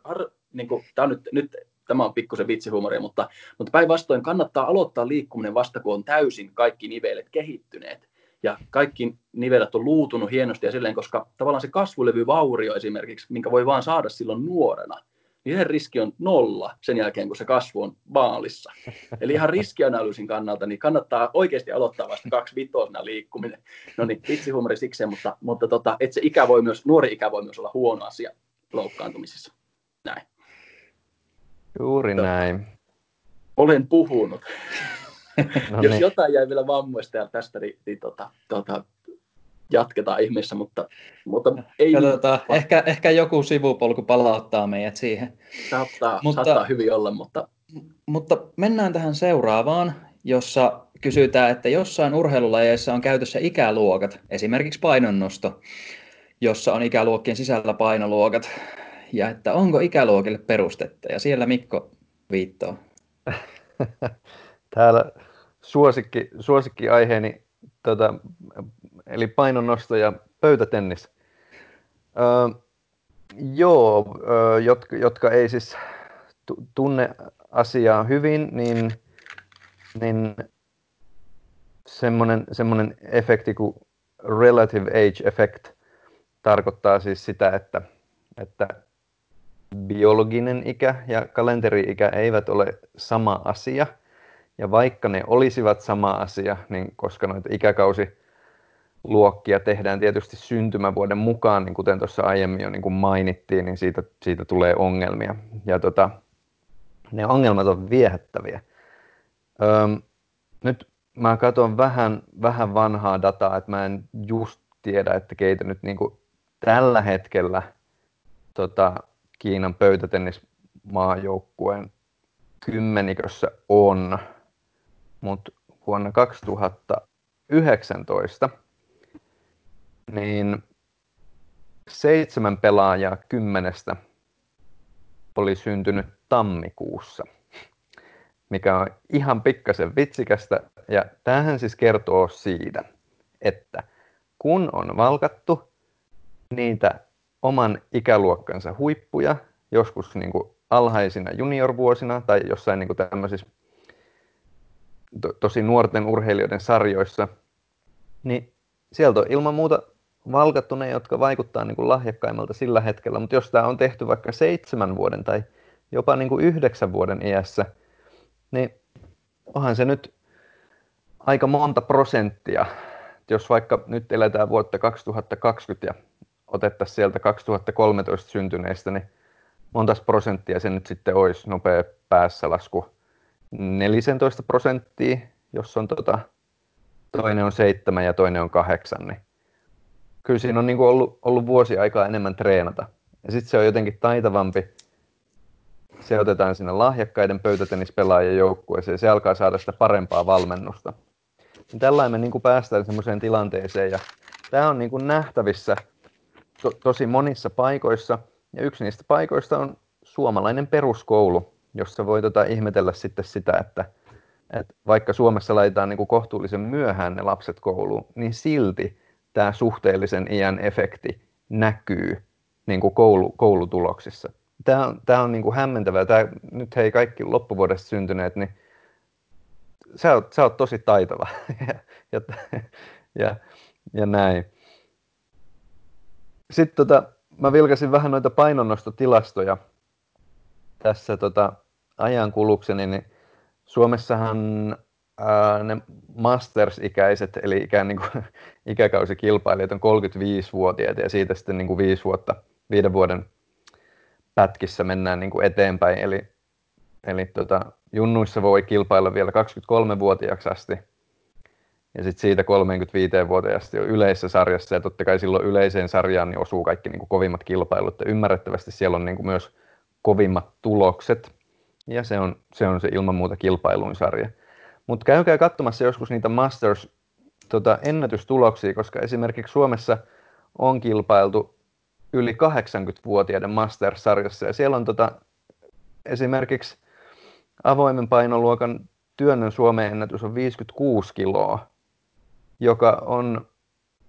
niin tämä on nyt, nyt tämä on pikkusen vitsihuumoria, mutta, mutta päinvastoin kannattaa aloittaa liikkuminen vasta, kun on täysin kaikki nivelet kehittyneet. Ja kaikki nivelet on luutunut hienosti ja silleen, koska tavallaan se kasvulevyvaurio esimerkiksi, minkä voi vaan saada silloin nuorena, niin sen riski on nolla sen jälkeen, kun se kasvu on maalissa. Eli ihan riskianalyysin kannalta, niin kannattaa oikeasti aloittaa vasta kaksi vitosena liikkuminen. No niin, vitsihuumori sikseen, mutta, mutta tota, että se ikä voi myös, nuori ikä voi myös olla huono asia loukkaantumisissa. Näin. Juuri näin. Olen puhunut. No Jos niin. jotain jäi vielä vammoista ja tästä, niin, niin tota, tota, jatketaan ihmeessä, mutta, mutta ei Katsotaan, ehkä, ehkä joku sivupolku palauttaa meidät siihen. saattaa, mutta- saattaa hyvin olla, mutta Mutta mennään tähän seuraavaan, jossa kysytään, että jossain urheilulajeissa on käytössä ikäluokat, esimerkiksi painonnosto, jossa on ikäluokkien sisällä painoluokat, ja että onko ikäluokille perustetta, ja siellä Mikko viittoo. (laughs) Täällä suosikki, suosikkiaiheeni, tota, eli painonnosto ja pöytätennis. Öö, joo, öö, jotka, jotka ei siis tu- tunne asiaa hyvin, niin, niin semmoinen, semmoinen efekti kuin relative age effect tarkoittaa siis sitä, että, että biologinen ikä ja kalenteri-ikä eivät ole sama asia. Ja vaikka ne olisivat sama asia, niin koska noita ikäkausiluokkia tehdään tietysti syntymävuoden mukaan, niin kuten tuossa aiemmin jo niin kuin mainittiin, niin siitä, siitä tulee ongelmia. Ja tota, ne ongelmat on viehättäviä. Öm, nyt mä katson vähän, vähän vanhaa dataa, että mä en just tiedä, että keitä nyt niin kuin tällä hetkellä tota, Kiinan pöytätennismaajoukkueen kymmenikössä on, mutta vuonna 2019 niin seitsemän pelaajaa kymmenestä oli syntynyt tammikuussa, mikä on ihan pikkasen vitsikästä. Ja tämähän siis kertoo siitä, että kun on valkattu niitä oman ikäluokkansa huippuja, joskus niin kuin alhaisina juniorvuosina tai jossain niin kuin tämmöisissä to, tosi nuorten urheilijoiden sarjoissa, niin sieltä on ilman muuta valkattu ne, jotka vaikuttaa niin kuin lahjakkaimmalta sillä hetkellä, mutta jos tämä on tehty vaikka seitsemän vuoden tai jopa niin kuin yhdeksän vuoden iässä, niin onhan se nyt aika monta prosenttia. Jos vaikka nyt eletään vuotta 2020 ja otettaisiin sieltä 2013 syntyneistä, niin monta prosenttia se nyt sitten olisi nopea päässä lasku 14 prosenttia, jos on tota, toinen on seitsemän ja toinen on kahdeksan, niin kyllä siinä on niin kuin ollut, ollut vuosi aikaa enemmän treenata. Ja sitten se on jotenkin taitavampi. Se otetaan sinne lahjakkaiden pöytätennispelaajien joukkueeseen ja se alkaa saada sitä parempaa valmennusta. Niin tällainen me niin kuin päästään semmoiseen tilanteeseen ja tämä on niin kuin nähtävissä to, tosi monissa paikoissa. Ja yksi niistä paikoista on suomalainen peruskoulu, jossa voi tota ihmetellä sitten sitä, että, että vaikka Suomessa laitetaan niin kuin kohtuullisen myöhään ne lapset kouluun, niin silti tämä suhteellisen iän efekti näkyy niin kuin koulu, koulutuloksissa. Tämä on, tämä on niin kuin hämmentävää. Tämä, nyt hei kaikki loppuvuodesta syntyneet, niin sä oot, sä oot tosi taitava ja, (laughs) ja, ja, ja näin. Sitten tota, mä vilkasin vähän noita painonnostotilastoja tässä tota, ajan kulukseni, niin Suomessahan ne masters-ikäiset, eli ikään niin kuin, (laughs) ikäkausikilpailijat on 35-vuotiaita ja siitä sitten niin kuin viisi vuotta, viiden vuoden pätkissä mennään niin kuin eteenpäin. Eli, eli tota, junnuissa voi kilpailla vielä 23-vuotiaaksi asti ja sitten siitä 35-vuotiaasti on yleisessä sarjassa ja totta kai silloin yleiseen sarjaan niin osuu kaikki niin kuin kovimmat kilpailut ja ymmärrettävästi siellä on niin kuin myös kovimmat tulokset ja se on se, on se ilman muuta kilpailuin sarja. Mutta käykää katsomassa joskus niitä Masters tota, ennätystuloksia, koska esimerkiksi Suomessa on kilpailtu yli 80-vuotiaiden Masters-sarjassa ja siellä on tota, esimerkiksi avoimen painoluokan työnnön Suomen ennätys on 56 kiloa, joka on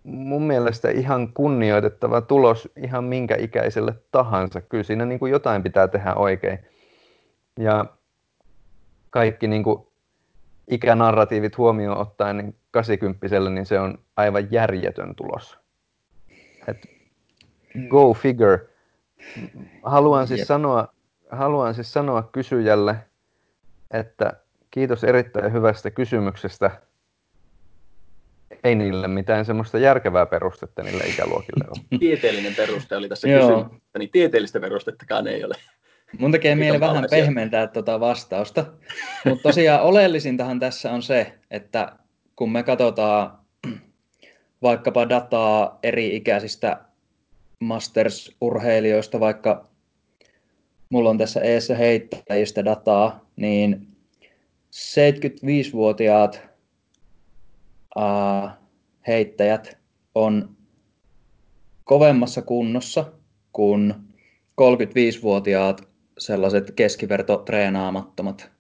mun mielestä ihan kunnioitettava tulos ihan minkä ikäiselle tahansa. Kyllä siinä niin kuin jotain pitää tehdä oikein. Ja kaikki niin kuin ikänarratiivit huomioon ottaen, niin 80 niin se on aivan järjetön tulos. Et go figure. Haluan siis, Jep. sanoa, haluan siis sanoa kysyjälle, että kiitos erittäin hyvästä kysymyksestä. Ei niille mitään semmoista järkevää perustetta niille ikäluokille ole. tieteellinen peruste oli tässä kysymyksessä, niin tieteellistä perustettakaan ei ole. Mun tekee mieli vähän pehmentää tuota vastausta, mutta tosiaan oleellisintahan tässä on se, että kun me katsotaan vaikkapa dataa eri-ikäisistä Masters-urheilijoista, vaikka mulla on tässä eessä heittäjistä dataa, niin 75-vuotiaat uh, heittäjät on kovemmassa kunnossa kuin 35-vuotiaat sellaiset keskivertotreenaamattomat.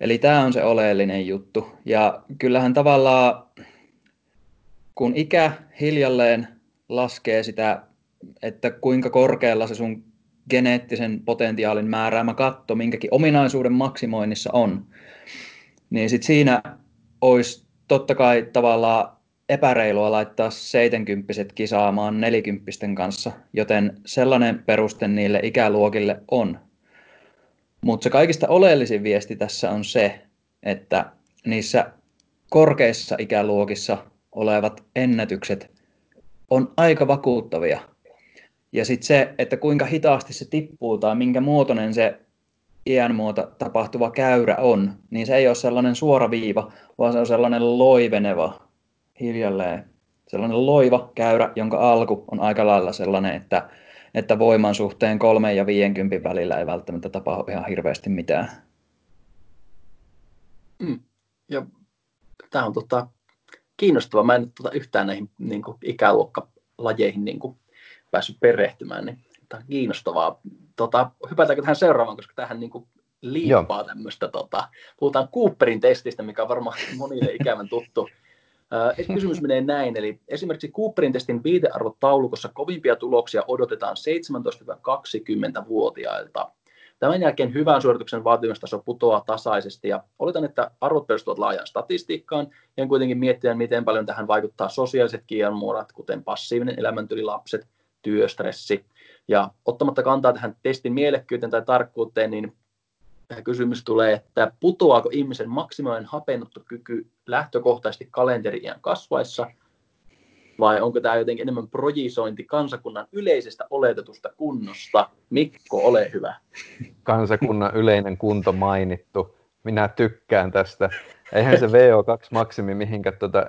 Eli tämä on se oleellinen juttu. Ja kyllähän tavallaan, kun ikä hiljalleen laskee sitä, että kuinka korkealla se sun geneettisen potentiaalin määräämä katto minkäkin ominaisuuden maksimoinnissa on, niin sit siinä olisi totta kai tavallaan epäreilua laittaa 70 kisaamaan 40 kanssa, joten sellainen peruste niille ikäluokille on. Mutta se kaikista oleellisin viesti tässä on se, että niissä korkeissa ikäluokissa olevat ennätykset on aika vakuuttavia. Ja sitten se, että kuinka hitaasti se tippuu tai minkä muotoinen se iän muuta tapahtuva käyrä on, niin se ei ole sellainen suora viiva, vaan se on sellainen loiveneva hiljalleen. Sellainen loiva käyrä, jonka alku on aika lailla sellainen, että, että voiman suhteen kolme ja 50 välillä ei välttämättä tapahdu ihan hirveästi mitään. Mm. Ja tämä on tota, kiinnostavaa. Mä en nyt tota yhtään näihin niin kuin, ikäluokkalajeihin niin kuin, päässyt perehtymään, niin tämä on kiinnostavaa. Tota, hypätäänkö tähän seuraavaan, koska tähän niin kuin, liippaa tämmöistä, tota, puhutaan Cooperin testistä, mikä on varmaan monille ikävän tuttu. Kysymys menee näin, eli esimerkiksi Cooperin testin viitearvotaulukossa kovimpia tuloksia odotetaan 17-20-vuotiailta. Tämän jälkeen hyvän suorituksen vaatimustaso putoaa tasaisesti ja oletan, että arvot perustuvat laajaan statistiikkaan ja kuitenkin miettiä, miten paljon tähän vaikuttaa sosiaaliset kielmuodot, kuten passiivinen elämäntyli, lapset, työstressi. Ja ottamatta kantaa tähän testin mielekkyyteen tai tarkkuuteen, niin kysymys tulee, että putoaako ihmisen maksimaalinen hapenottokyky lähtökohtaisesti kalenteriian kasvaessa, vai onko tämä jotenkin enemmän projisointi kansakunnan yleisestä oletetusta kunnosta? Mikko, ole hyvä. Kansakunnan yleinen kunto mainittu. Minä tykkään tästä. Eihän se VO2-maksimi mihinkä, tuota,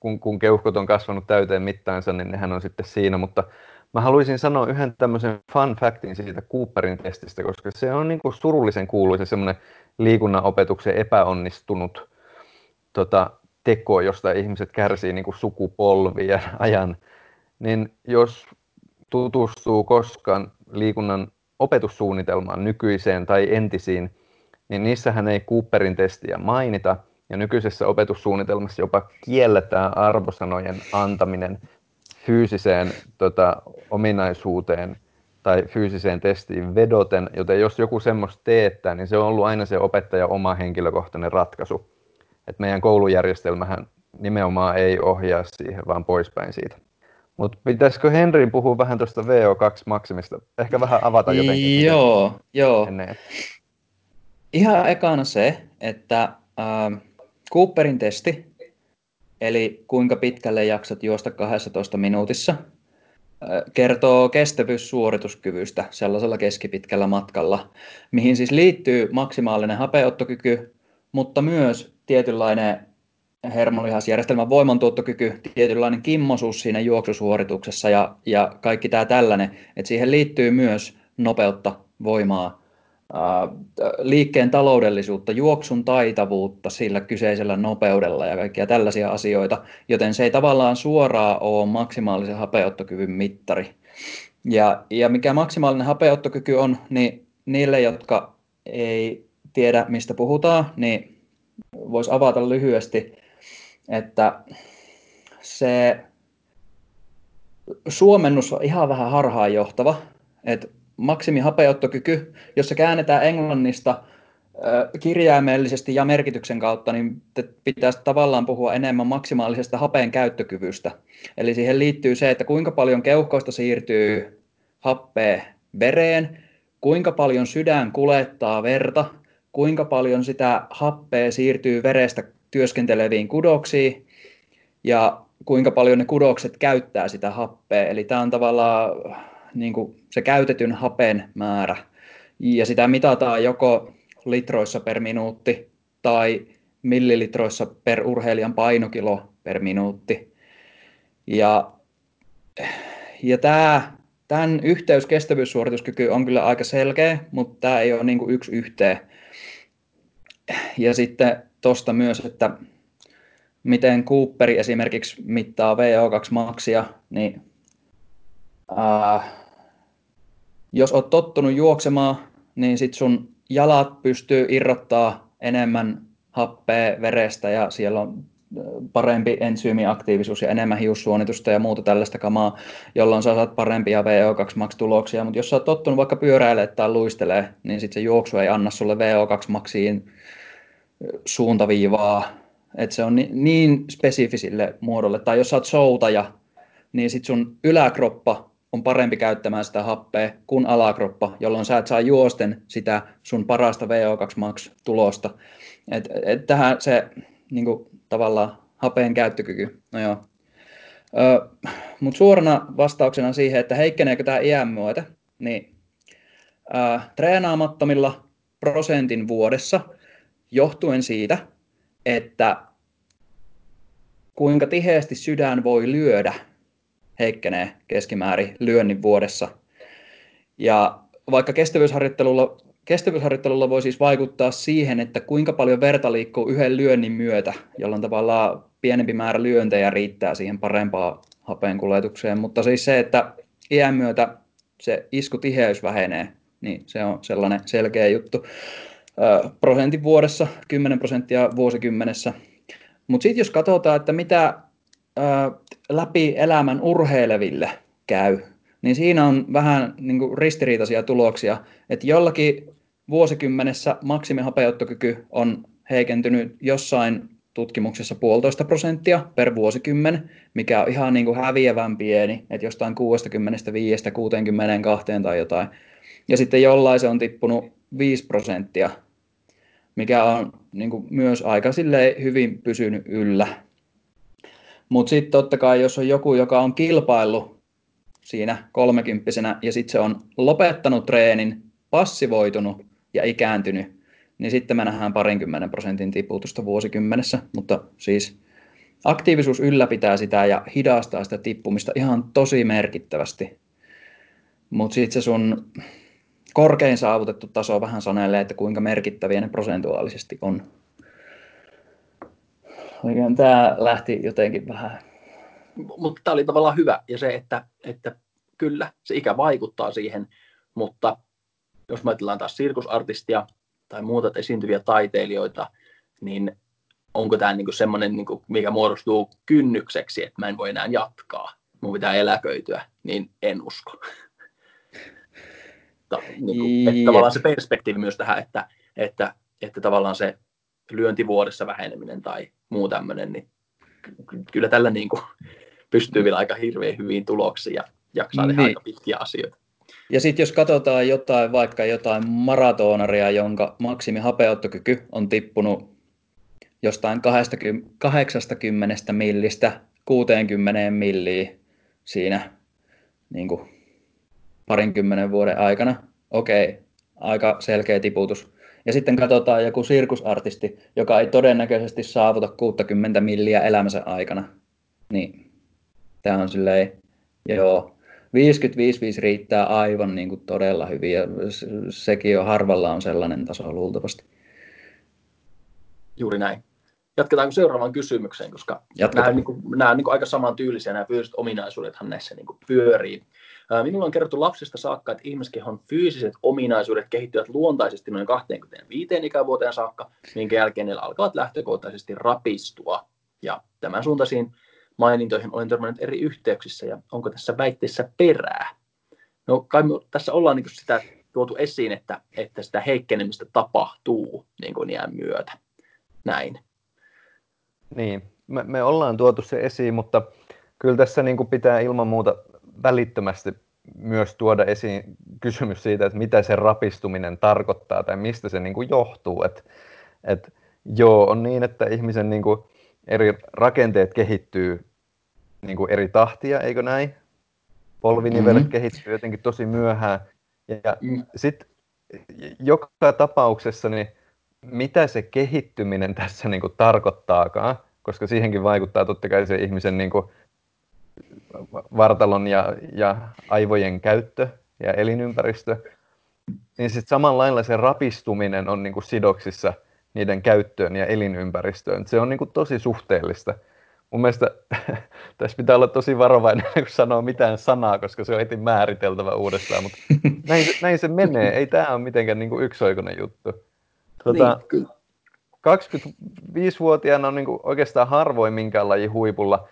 kun, kun keuhkot on kasvanut täyteen mittaansa, niin nehän on sitten siinä, mutta Mä haluaisin sanoa yhden tämmöisen fun factin siitä Cooperin testistä, koska se on niin kuin surullisen kuuluisa semmoinen liikunnan opetuksen epäonnistunut tota, teko, josta ihmiset kärsii niin kuin sukupolvien (laughs) ajan. Niin jos tutustuu koskaan liikunnan opetussuunnitelmaan nykyiseen tai entisiin, niin niissähän ei Cooperin testiä mainita, ja nykyisessä opetussuunnitelmassa jopa kielletään arvosanojen antaminen fyysiseen tota, ominaisuuteen tai fyysiseen testiin vedoten, joten jos joku semmoista teettää, niin se on ollut aina se opettaja oma henkilökohtainen ratkaisu. Et meidän koulujärjestelmähän nimenomaan ei ohjaa siihen, vaan poispäin siitä. Mutta pitäisikö Henri puhua vähän tuosta VO2-maksimista? Ehkä vähän avata jotenkin. Joo, joo. Ennen. Ihan ekana se, että äh, Cooperin testi eli kuinka pitkälle jaksat juosta 12 minuutissa, kertoo kestävyyssuorituskyvystä sellaisella keskipitkällä matkalla, mihin siis liittyy maksimaalinen hapeottokyky, mutta myös tietynlainen hermolihasjärjestelmän voimantuottokyky, tietynlainen kimmosuus siinä juoksusuorituksessa ja, ja kaikki tämä tällainen, että siihen liittyy myös nopeutta, voimaa, liikkeen taloudellisuutta, juoksun taitavuutta sillä kyseisellä nopeudella ja kaikkia tällaisia asioita, joten se ei tavallaan suoraan ole maksimaalisen hapeuttokyvyn mittari. Ja, ja mikä maksimaalinen hapeuttokyky on, niin niille, jotka ei tiedä, mistä puhutaan, niin voisi avata lyhyesti, että se suomennus on ihan vähän harhaanjohtava, että maksimihapeuttokyky, jos se käännetään englannista kirjaimellisesti ja merkityksen kautta, niin pitäisi tavallaan puhua enemmän maksimaalisesta hapeen käyttökyvystä. Eli siihen liittyy se, että kuinka paljon keuhkoista siirtyy happea vereen, kuinka paljon sydän kulettaa verta, kuinka paljon sitä happea siirtyy verestä työskenteleviin kudoksiin ja kuinka paljon ne kudokset käyttää sitä happea. Eli tämä on tavallaan niin kuin se käytetyn hapen määrä. Ja sitä mitataan joko litroissa per minuutti tai millilitroissa per urheilijan painokilo per minuutti. Ja, ja tämä, tämän yhteys kestävyyssuorituskyky on kyllä aika selkeä, mutta tämä ei ole niin kuin yksi yhteen. Ja sitten tuosta myös, että miten Cooperi esimerkiksi mittaa VO2-maksia, niin ää, jos olet tottunut juoksemaan, niin sit sun jalat pystyy irrottaa enemmän happea verestä ja siellä on parempi ensyymiaktiivisuus ja enemmän hiussuonitusta ja muuta tällaista kamaa, jolloin sä saat parempia VO2-max-tuloksia, mutta jos sä oot tottunut vaikka pyöräilemään tai luistelee, niin sitten se juoksu ei anna sulle VO2-maksiin suuntaviivaa, että se on niin spesifisille muodolle, tai jos sä oot soutaja, niin sitten sun yläkroppa on parempi käyttämään sitä happea kuin alakroppa, jolloin sä et saa juosten sitä sun parasta VO2 max tulosta. Et, et tähän se niin kuin, tavallaan hapeen käyttökyky. No joo. Mutta suorana vastauksena siihen, että heikkeneekö tämä iän myötä, niin ö, treenaamattomilla prosentin vuodessa johtuen siitä, että kuinka tiheästi sydän voi lyödä heikkenee keskimäärin lyönnin vuodessa. Ja vaikka kestävyysharjoittelulla, kestävyysharjoittelulla voi siis vaikuttaa siihen, että kuinka paljon verta liikkuu yhden lyönnin myötä, jolloin tavallaan pienempi määrä lyöntejä riittää siihen parempaan kuljetukseen, mutta siis se, että iän myötä se iskutiheys vähenee, niin se on sellainen selkeä juttu. Prosentin vuodessa, 10 prosenttia vuosikymmenessä. Mutta sitten jos katsotaan, että mitä läpi elämän urheileville käy, niin siinä on vähän niin kuin ristiriitaisia tuloksia, että jollakin vuosikymmenessä maksimihapeuttokyky on heikentynyt jossain tutkimuksessa puolitoista prosenttia per vuosikymmen, mikä on ihan niin kuin häviävän pieni, että jostain 65 62 tai jotain. Ja sitten jollain se on tippunut 5 prosenttia, mikä on niin kuin myös aika hyvin pysynyt yllä. Mutta sitten totta kai, jos on joku, joka on kilpaillut siinä kolmekymppisenä ja sitten se on lopettanut treenin, passivoitunut ja ikääntynyt, niin sitten me nähdään parinkymmenen prosentin tiputusta vuosikymmenessä. Mutta siis aktiivisuus ylläpitää sitä ja hidastaa sitä tippumista ihan tosi merkittävästi. Mutta sitten se sun korkein saavutettu taso vähän sanelee, että kuinka merkittäviä ne prosentuaalisesti on. Oikein tämä lähti jotenkin vähän. Mutta tämä oli tavallaan hyvä ja se, että, että kyllä se ikä vaikuttaa siihen, mutta jos me ajatellaan taas sirkusartistia tai muuta esiintyviä taiteilijoita, niin onko tämä niinku semmoinen, niinku, mikä muodostuu kynnykseksi, että mä en voi enää jatkaa, mun pitää eläköityä, niin en usko. (laughs) Ta, niinku, että tavallaan se perspektiivi myös tähän, että, että, että tavallaan se lyöntivuodessa väheneminen tai muu tämmöinen, niin kyllä tällä niin kuin (laughs) pystyy vielä aika hirveän hyviin tuloksiin ja jaksaa tehdä niin. aika pitkiä asioita. Ja sitten jos katsotaan jotain, vaikka jotain maratonaria, jonka maksimihapeuttokyky on tippunut jostain 80 millistä 60 milliin siinä niin kuin parinkymmenen vuoden aikana. Okei, aika selkeä tiputus. Ja sitten katsotaan joku sirkusartisti, joka ei todennäköisesti saavuta 60 milliä elämänsä aikana. Niin tämä on silleen, joo, 55 riittää aivan niin kuin todella hyvin ja sekin on harvalla on sellainen taso luultavasti. Juuri näin. Jatketaanko seuraavaan kysymykseen, koska nämä, niin kuin, nämä on niin kuin aika samantyylisiä, nämä fyysiset ominaisuudethan näissä niin kuin pyörii. Minulla on kerrottu lapsesta saakka, että ihmiskehon fyysiset ominaisuudet kehittyvät luontaisesti noin 25 ikävuoteen saakka, minkä jälkeen ne alkavat lähtökohtaisesti rapistua. Ja tämän suuntaisiin mainintoihin olen törmännyt eri yhteyksissä, ja onko tässä väitteessä perää? No kai me tässä ollaan niin sitä tuotu esiin, että, että sitä heikkenemistä tapahtuu niin kuin iän myötä. Näin. Niin, me, me ollaan tuotu se esiin, mutta kyllä tässä niin kuin pitää ilman muuta välittömästi myös tuoda esiin kysymys siitä, että mitä se rapistuminen tarkoittaa tai mistä se niin kuin johtuu. Et, et, joo, on niin, että ihmisen niin kuin eri rakenteet kehittyy niin kuin eri tahtia, eikö näin? Polvinivelet mm-hmm. kehittyy jotenkin tosi myöhään. Ja mm. sitten joka tapauksessa, niin mitä se kehittyminen tässä niin kuin tarkoittaakaan, koska siihenkin vaikuttaa totta kai se ihmisen niin kuin vartalon ja, ja aivojen käyttö ja elinympäristö, niin sitten samalla lailla se rapistuminen on niin kuin sidoksissa niiden käyttöön ja elinympäristöön. Se on niin kuin tosi suhteellista. Mun mielestä (laughs) tässä pitää olla tosi varovainen, kun sanoo mitään sanaa, koska se on heti määriteltävä uudestaan, mutta näin, näin se menee. Ei tämä ole mitenkään niin kuin yksioikoinen juttu. Tuota, niin, 25-vuotiaana on niin kuin oikeastaan harvoin minkään lajin huipulla.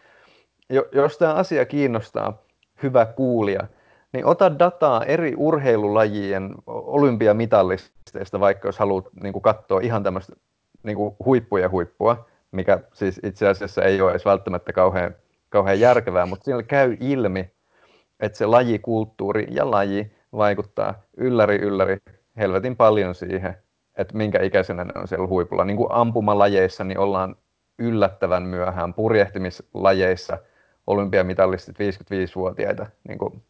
Jos tämä asia kiinnostaa, hyvä kuulija, niin ota dataa eri urheilulajien olympiamitallisteista, vaikka jos haluat niin kuin katsoa ihan tämmöistä niin kuin huippuja huippua, mikä siis itse asiassa ei ole edes välttämättä kauhean, kauhean järkevää, mutta siellä käy ilmi, että se lajikulttuuri ja laji vaikuttaa ylläri ylläri helvetin paljon siihen, että minkä ikäisenä ne on siellä huipulla. Niin kuin ampumalajeissa niin ollaan yllättävän myöhään, purjehtimislajeissa olympiamitallistit 55-vuotiaita, niin kuin,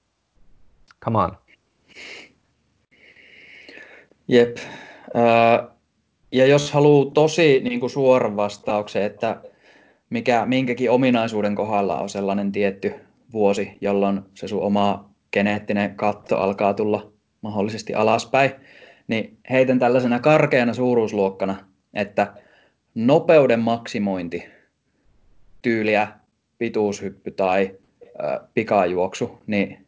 come on. Jep. Ja jos haluaa tosi niin kuin suoran vastauksen, että mikä minkäkin ominaisuuden kohdalla on sellainen tietty vuosi, jolloin se sun oma geneettinen katto alkaa tulla mahdollisesti alaspäin, niin heitän tällaisena karkeana suuruusluokkana, että nopeuden maksimointi, tyyliä, pituushyppy tai ö, pikajuoksu, niin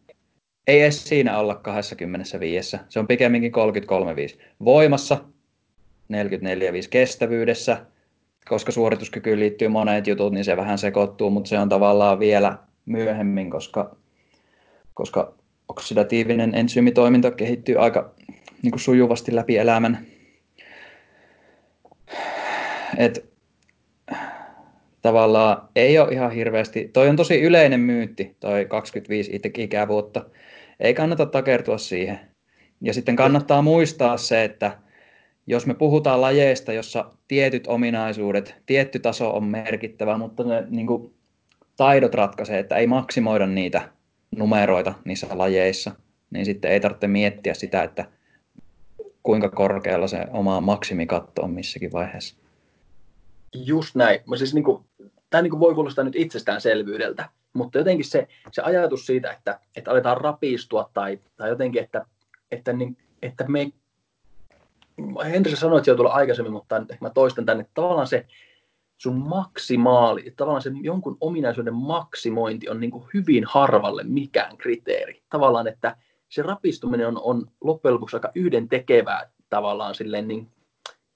ei edes siinä olla 25. Se on pikemminkin 33.5. Voimassa 44.5 kestävyydessä, koska suorituskykyyn liittyy monet jutut, niin se vähän sekoittuu, mutta se on tavallaan vielä myöhemmin, koska, koska oksidatiivinen ensyymitoiminta kehittyy aika niin kuin sujuvasti läpi elämän. Et, tavallaan ei ole ihan hirveästi, toi on tosi yleinen myytti, toi 25 ikävuotta, ei kannata takertua siihen. Ja sitten kannattaa muistaa se, että jos me puhutaan lajeista, jossa tietyt ominaisuudet, tietty taso on merkittävä, mutta ne niin kuin, taidot ratkaisee, että ei maksimoida niitä numeroita niissä lajeissa, niin sitten ei tarvitse miettiä sitä, että kuinka korkealla se oma maksimikatto on missäkin vaiheessa. Just näin. Mä siis niin kuin, tämä niin kuin voi kuulostaa nyt itsestäänselvyydeltä, mutta jotenkin se, se ajatus siitä, että, että aletaan rapistua tai, tai jotenkin, että, että, niin, että me Henri, sä sanoit jo tuolla aikaisemmin, mutta mä toistan tänne, että tavallaan se sun maksimaali, tavallaan se jonkun ominaisuuden maksimointi on niin kuin hyvin harvalle mikään kriteeri. Tavallaan, että se rapistuminen on, on loppujen lopuksi aika yhden tekevää tavallaan silleen niin,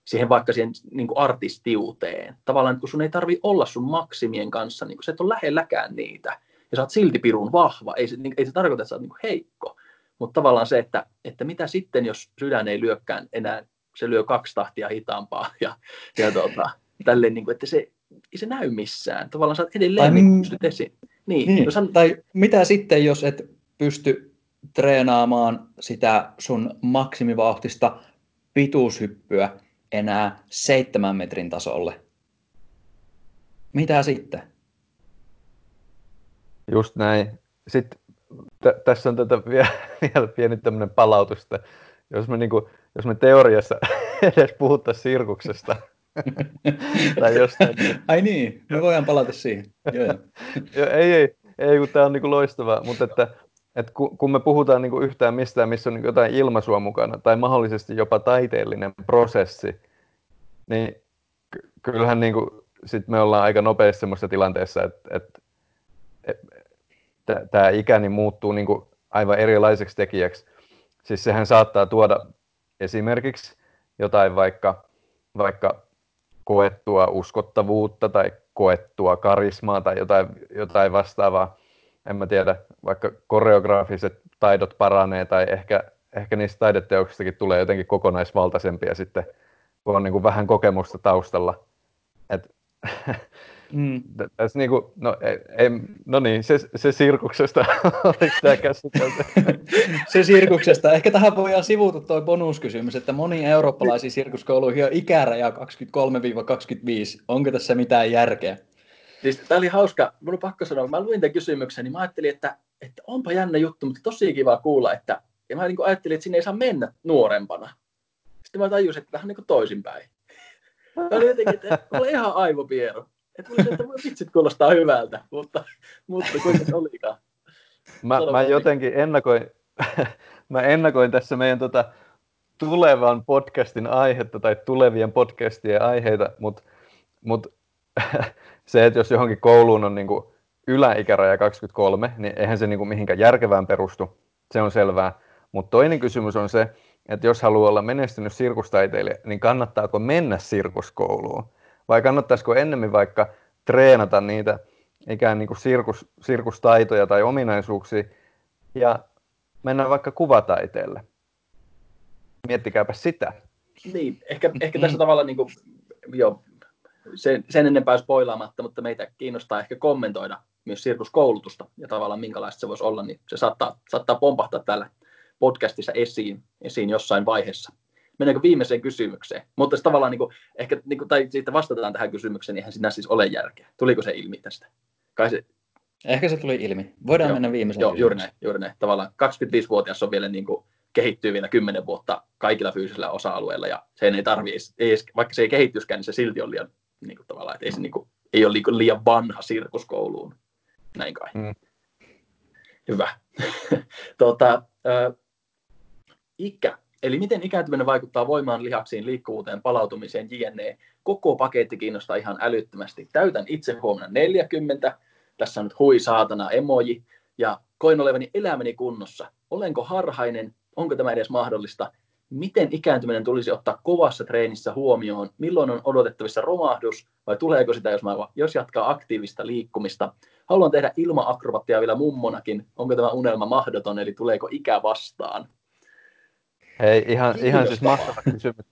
siihen vaikka siihen niin kuin artistiuteen. Tavallaan, kun sun ei tarvi olla sun maksimien kanssa, niin kuin se et ole lähelläkään niitä, ja sä oot silti pirun vahva. Ei se, niin, ei se tarkoita, että sä oot niin kuin heikko, mutta tavallaan se, että, että mitä sitten, jos sydän ei lyökkään enää se lyö kaksi tahtia hitaampaa ja, ja tuota, tälleen, niin kuin, että se ei se näy missään. Tavallaan sä oot edelleen tai, niin, pystyt esiin. Niin, niin. Jos hän... Tai mitä sitten, jos et pysty treenaamaan sitä sun maksimivauhtista pituushyppyä enää seitsemän metrin tasolle? Mitä sitten? Just näin. Sitten t- tässä on tätä vielä, (laughs) vielä pieni tämmöinen palautus, että jos me, niin kuin, jos me teoriassa (laughs) edes puhuttaisiin sirkuksesta, (laughs) tai jostain. Ai niin, me voidaan palata siihen. Joo, joo. ei, ei, ei, kun tämä on niin loistavaa, mutta että, että kun me puhutaan niin yhtään mistään, missä on niin jotain ilmaisua mukana, tai mahdollisesti jopa taiteellinen prosessi, niin kyllähän niin kuin, sit me ollaan aika nopeasti semmoisessa tilanteessa, että, että, että tämä ikäni muuttuu niin kuin aivan erilaiseksi tekijäksi. Siis sehän saattaa tuoda esimerkiksi jotain vaikka, vaikka koettua uskottavuutta tai koettua karismaa tai jotain, jotain vastaavaa. En mä tiedä, vaikka koreografiset taidot paranee tai ehkä, ehkä niistä taideteoksistakin tulee jotenkin kokonaisvaltaisempia sitten, kun on niin kuin vähän kokemusta taustalla. Et, (laughs) Mm. Tässä niinku, no, ei, ei, no niin, se, se sirkuksesta, (laughs) oliko tämä käsitelty? (laughs) se sirkuksesta. Ehkä tähän voidaan sivuuta tuo bonuskysymys, että moni eurooppalaisiin sirkuskouluihin on ikäraja 23-25. Onko tässä mitään järkeä? Siis, tämä oli hauska. Minun on pakko sanoa, kun mä luin tämän kysymyksen, niin mä ajattelin, että, että onpa jännä juttu, mutta tosi kiva kuulla, että, Ja mä niin kuin ajattelin, että sinne ei saa mennä nuorempana. Sitten mä tajusin, että vähän niin kuin toisinpäin. (laughs) Mä olin jotenkin, että mä olin ihan aivopiero. Että oli se, että vitsit kuulostaa hyvältä, mutta, mutta kuinka se olikaan. Mä, mä jotenkin ennakoin, (laughs) mä ennakoin tässä meidän tota, tulevan podcastin aihetta tai tulevien podcastien aiheita, mutta mut, (laughs) se, että jos johonkin kouluun on niinku yläikäraja 23, niin eihän se niinku mihinkään järkevään perustu, se on selvää. Mutta toinen kysymys on se, että jos haluaa olla menestynyt sirkustaiteilija, niin kannattaako mennä sirkuskouluun? Vai kannattaisiko ennemmin vaikka treenata niitä ikään niin kuin sirkus, sirkustaitoja tai ominaisuuksia ja mennä vaikka kuvataiteelle? Miettikääpä sitä. Niin, ehkä, ehkä tässä tavalla niin kuin, jo, sen, sen enempää spoilaamatta, mutta meitä kiinnostaa ehkä kommentoida myös sirkuskoulutusta ja tavallaan minkälaista se voisi olla, niin se saattaa, saattaa pompahtaa täällä podcastissa esiin, esiin jossain vaiheessa. Mennäänkö viimeiseen kysymykseen? Mutta se tavallaan, niin kuin, ehkä, niin kuin, tai siitä vastataan tähän kysymykseen, niin eihän sinä siis ole järkeä. Tuliko se ilmi tästä? Kai se... Ehkä se tuli ilmi. Voidaan joo, mennä viimeiseen Joo, juuri näin, juuri näin. Tavallaan 25-vuotias on vielä niin kuin, kehittyy vielä 10 vuotta kaikilla fyysisillä osa-alueilla, ja sen ei tarvii, ei, vaikka se ei kehittyiskään, niin se silti on liian, niin kuin, tavallaan, että ei, se, niin kuin, ei ole liian vanha sirkuskouluun. Näin kai. Mm. Hyvä. (laughs) tuota, äh, ikä. Eli miten ikääntyminen vaikuttaa voimaan, lihaksiin, liikkuvuuteen, palautumiseen, jne. Koko paketti kiinnostaa ihan älyttömästi. Täytän itse huomenna 40. Tässä on nyt hui saatana emoji. Ja koin olevani elämäni kunnossa. Olenko harhainen? Onko tämä edes mahdollista? Miten ikääntyminen tulisi ottaa kovassa treenissä huomioon? Milloin on odotettavissa romahdus vai tuleeko sitä, jos, mä, jos jatkaa aktiivista liikkumista? Haluan tehdä ilma-akrobattia vielä mummonakin. Onko tämä unelma mahdoton, eli tuleeko ikä vastaan? Hei, ihan, ihan siis mahtava kysymys.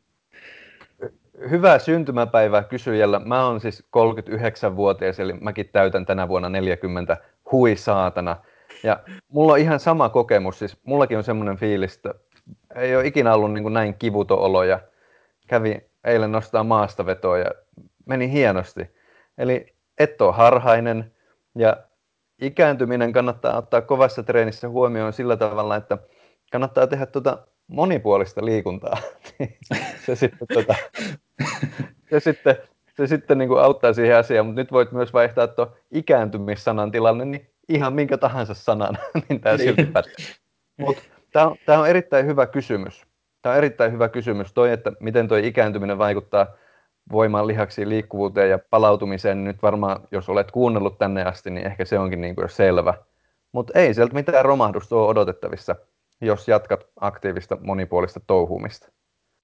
Hyvää syntymäpäivää kysyjällä. Mä oon siis 39-vuotias, eli mäkin täytän tänä vuonna 40. Hui saatana. Ja mulla on ihan sama kokemus, siis mullakin on semmoinen fiilis, että ei ole ikinä ollut niin kuin näin kivuton olo ja kävi eilen nostaa maastavetoa ja meni hienosti. Eli et ole harhainen ja ikääntyminen kannattaa ottaa kovassa treenissä huomioon sillä tavalla, että kannattaa tehdä tuota monipuolista liikuntaa. (laughs) se sitten, tuota, se sitten, se sitten niin kuin auttaa siihen asiaan, mutta nyt voit myös vaihtaa tuon ikääntymissanan tilanne niin ihan minkä tahansa sanan, (laughs) niin tämä silti niin. pätee. Mutta tämä on, tämä on erittäin hyvä kysymys. Tämä on erittäin hyvä kysymys, toi, että miten tuo ikääntyminen vaikuttaa voimaan lihaksiin, liikkuvuuteen ja palautumiseen. Niin nyt varmaan, jos olet kuunnellut tänne asti, niin ehkä se onkin niin kuin selvä. Mutta ei sieltä mitään romahdusta ole odotettavissa jos jatkat aktiivista monipuolista touhumista.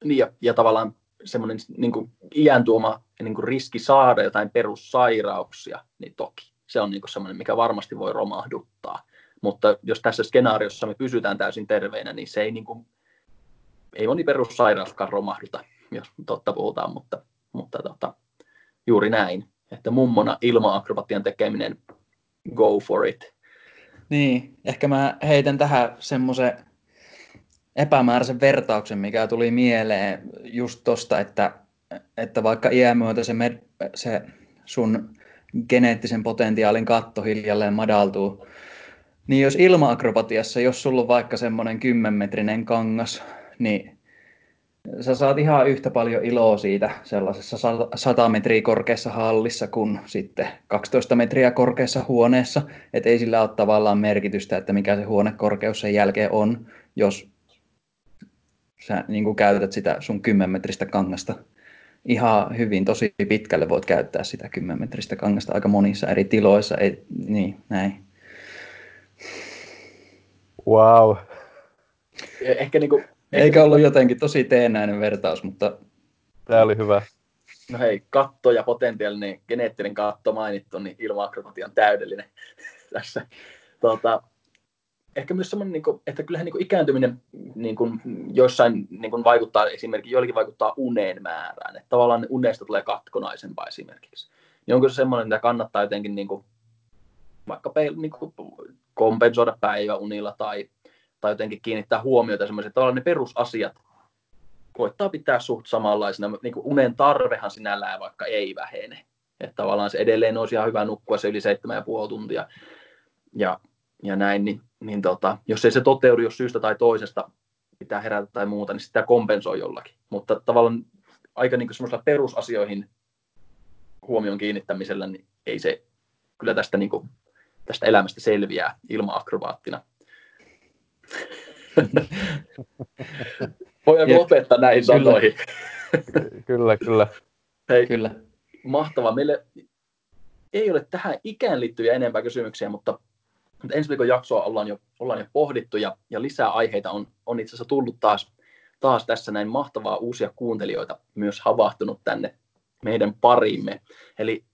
Niin ja, ja tavallaan semmoinen niin kuin iän tuoma niin kuin riski saada jotain perussairauksia, niin toki. Se on niin kuin semmoinen, mikä varmasti voi romahduttaa. Mutta jos tässä skenaariossa me pysytään täysin terveinä, niin se ei, niin kuin, ei moni perussairauskaan romahduta, jos totta puhutaan, mutta, mutta tota, juuri näin. Että mummona ilma-akrobatian tekeminen, go for it. Niin, ehkä mä heitän tähän semmoisen epämääräisen vertauksen, mikä tuli mieleen just tosta, että, että vaikka iän myötä se, med, se sun geneettisen potentiaalin katto hiljalleen madaltuu, niin jos ilma-akrobatiassa, jos sulla on vaikka semmoinen 10-metrinen kangas, niin sä saat ihan yhtä paljon iloa siitä sellaisessa 100 metriä korkeassa hallissa kuin sitten 12 metriä korkeassa huoneessa. Että ei sillä ole tavallaan merkitystä, että mikä se huonekorkeus sen jälkeen on, jos sä niin kuin käytät sitä sun 10 metristä kangasta ihan hyvin, tosi pitkälle voit käyttää sitä 10 metristä kangasta aika monissa eri tiloissa. Ei, niin, näin. Wow. Ehkä niin kuin eikä ollut jotenkin tosi teennäinen vertaus, mutta... Tämä oli hyvä. No hei, katto ja potentiaalinen geneettinen katto mainittu, niin ilma-akrobatian täydellinen (laughs) tässä. Tuota, ehkä myös semmoinen, niin kuin, että kyllähän niin kuin ikääntyminen niin kuin, joissain niin kuin vaikuttaa, esimerkiksi joillekin vaikuttaa uneen määrään, että tavallaan unesta tulee katkonaisempaa esimerkiksi. Niin onko se semmoinen, että kannattaa jotenkin niin kuin, vaikka niin kuin, kompensoida päiväunilla tai tai jotenkin kiinnittää huomiota semmoiset tavallaan ne perusasiat koittaa pitää suht samanlaisena. Niin kuin unen tarvehan sinällään vaikka ei vähene. Että tavallaan se edelleen olisi ihan hyvä nukkua se yli 7,5 tuntia. Ja ja näin, niin, niin tota, jos ei se toteudu, jos syystä tai toisesta pitää herätä tai muuta, niin sitä kompensoi jollakin. Mutta tavallaan aika niin semmoisilla perusasioihin huomion kiinnittämisellä, niin ei se kyllä tästä, niin kuin, tästä elämästä selviää ilma-akrobaattina. Voidaanko lopettaa näihin sanoihin? kyllä, kyllä. Hei, kyllä. mahtavaa. Meille ei ole tähän ikään liittyviä enempää kysymyksiä, mutta ensi viikon jaksoa ollaan jo, ollaan jo pohdittu ja, ja lisää aiheita on, on itse asiassa tullut taas, taas tässä näin mahtavaa uusia kuuntelijoita myös havahtunut tänne meidän parimme. Eli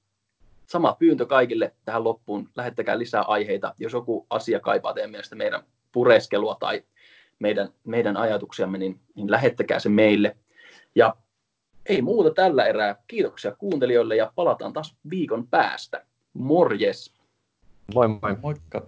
sama pyyntö kaikille tähän loppuun, lähettäkää lisää aiheita, jos joku asia kaipaa teidän mielestä meidän pureskelua tai meidän, meidän ajatuksiamme, niin, niin lähettäkää se meille. Ja ei muuta tällä erää. Kiitoksia kuuntelijoille ja palataan taas viikon päästä. Morjes! Moi moi! Moikka!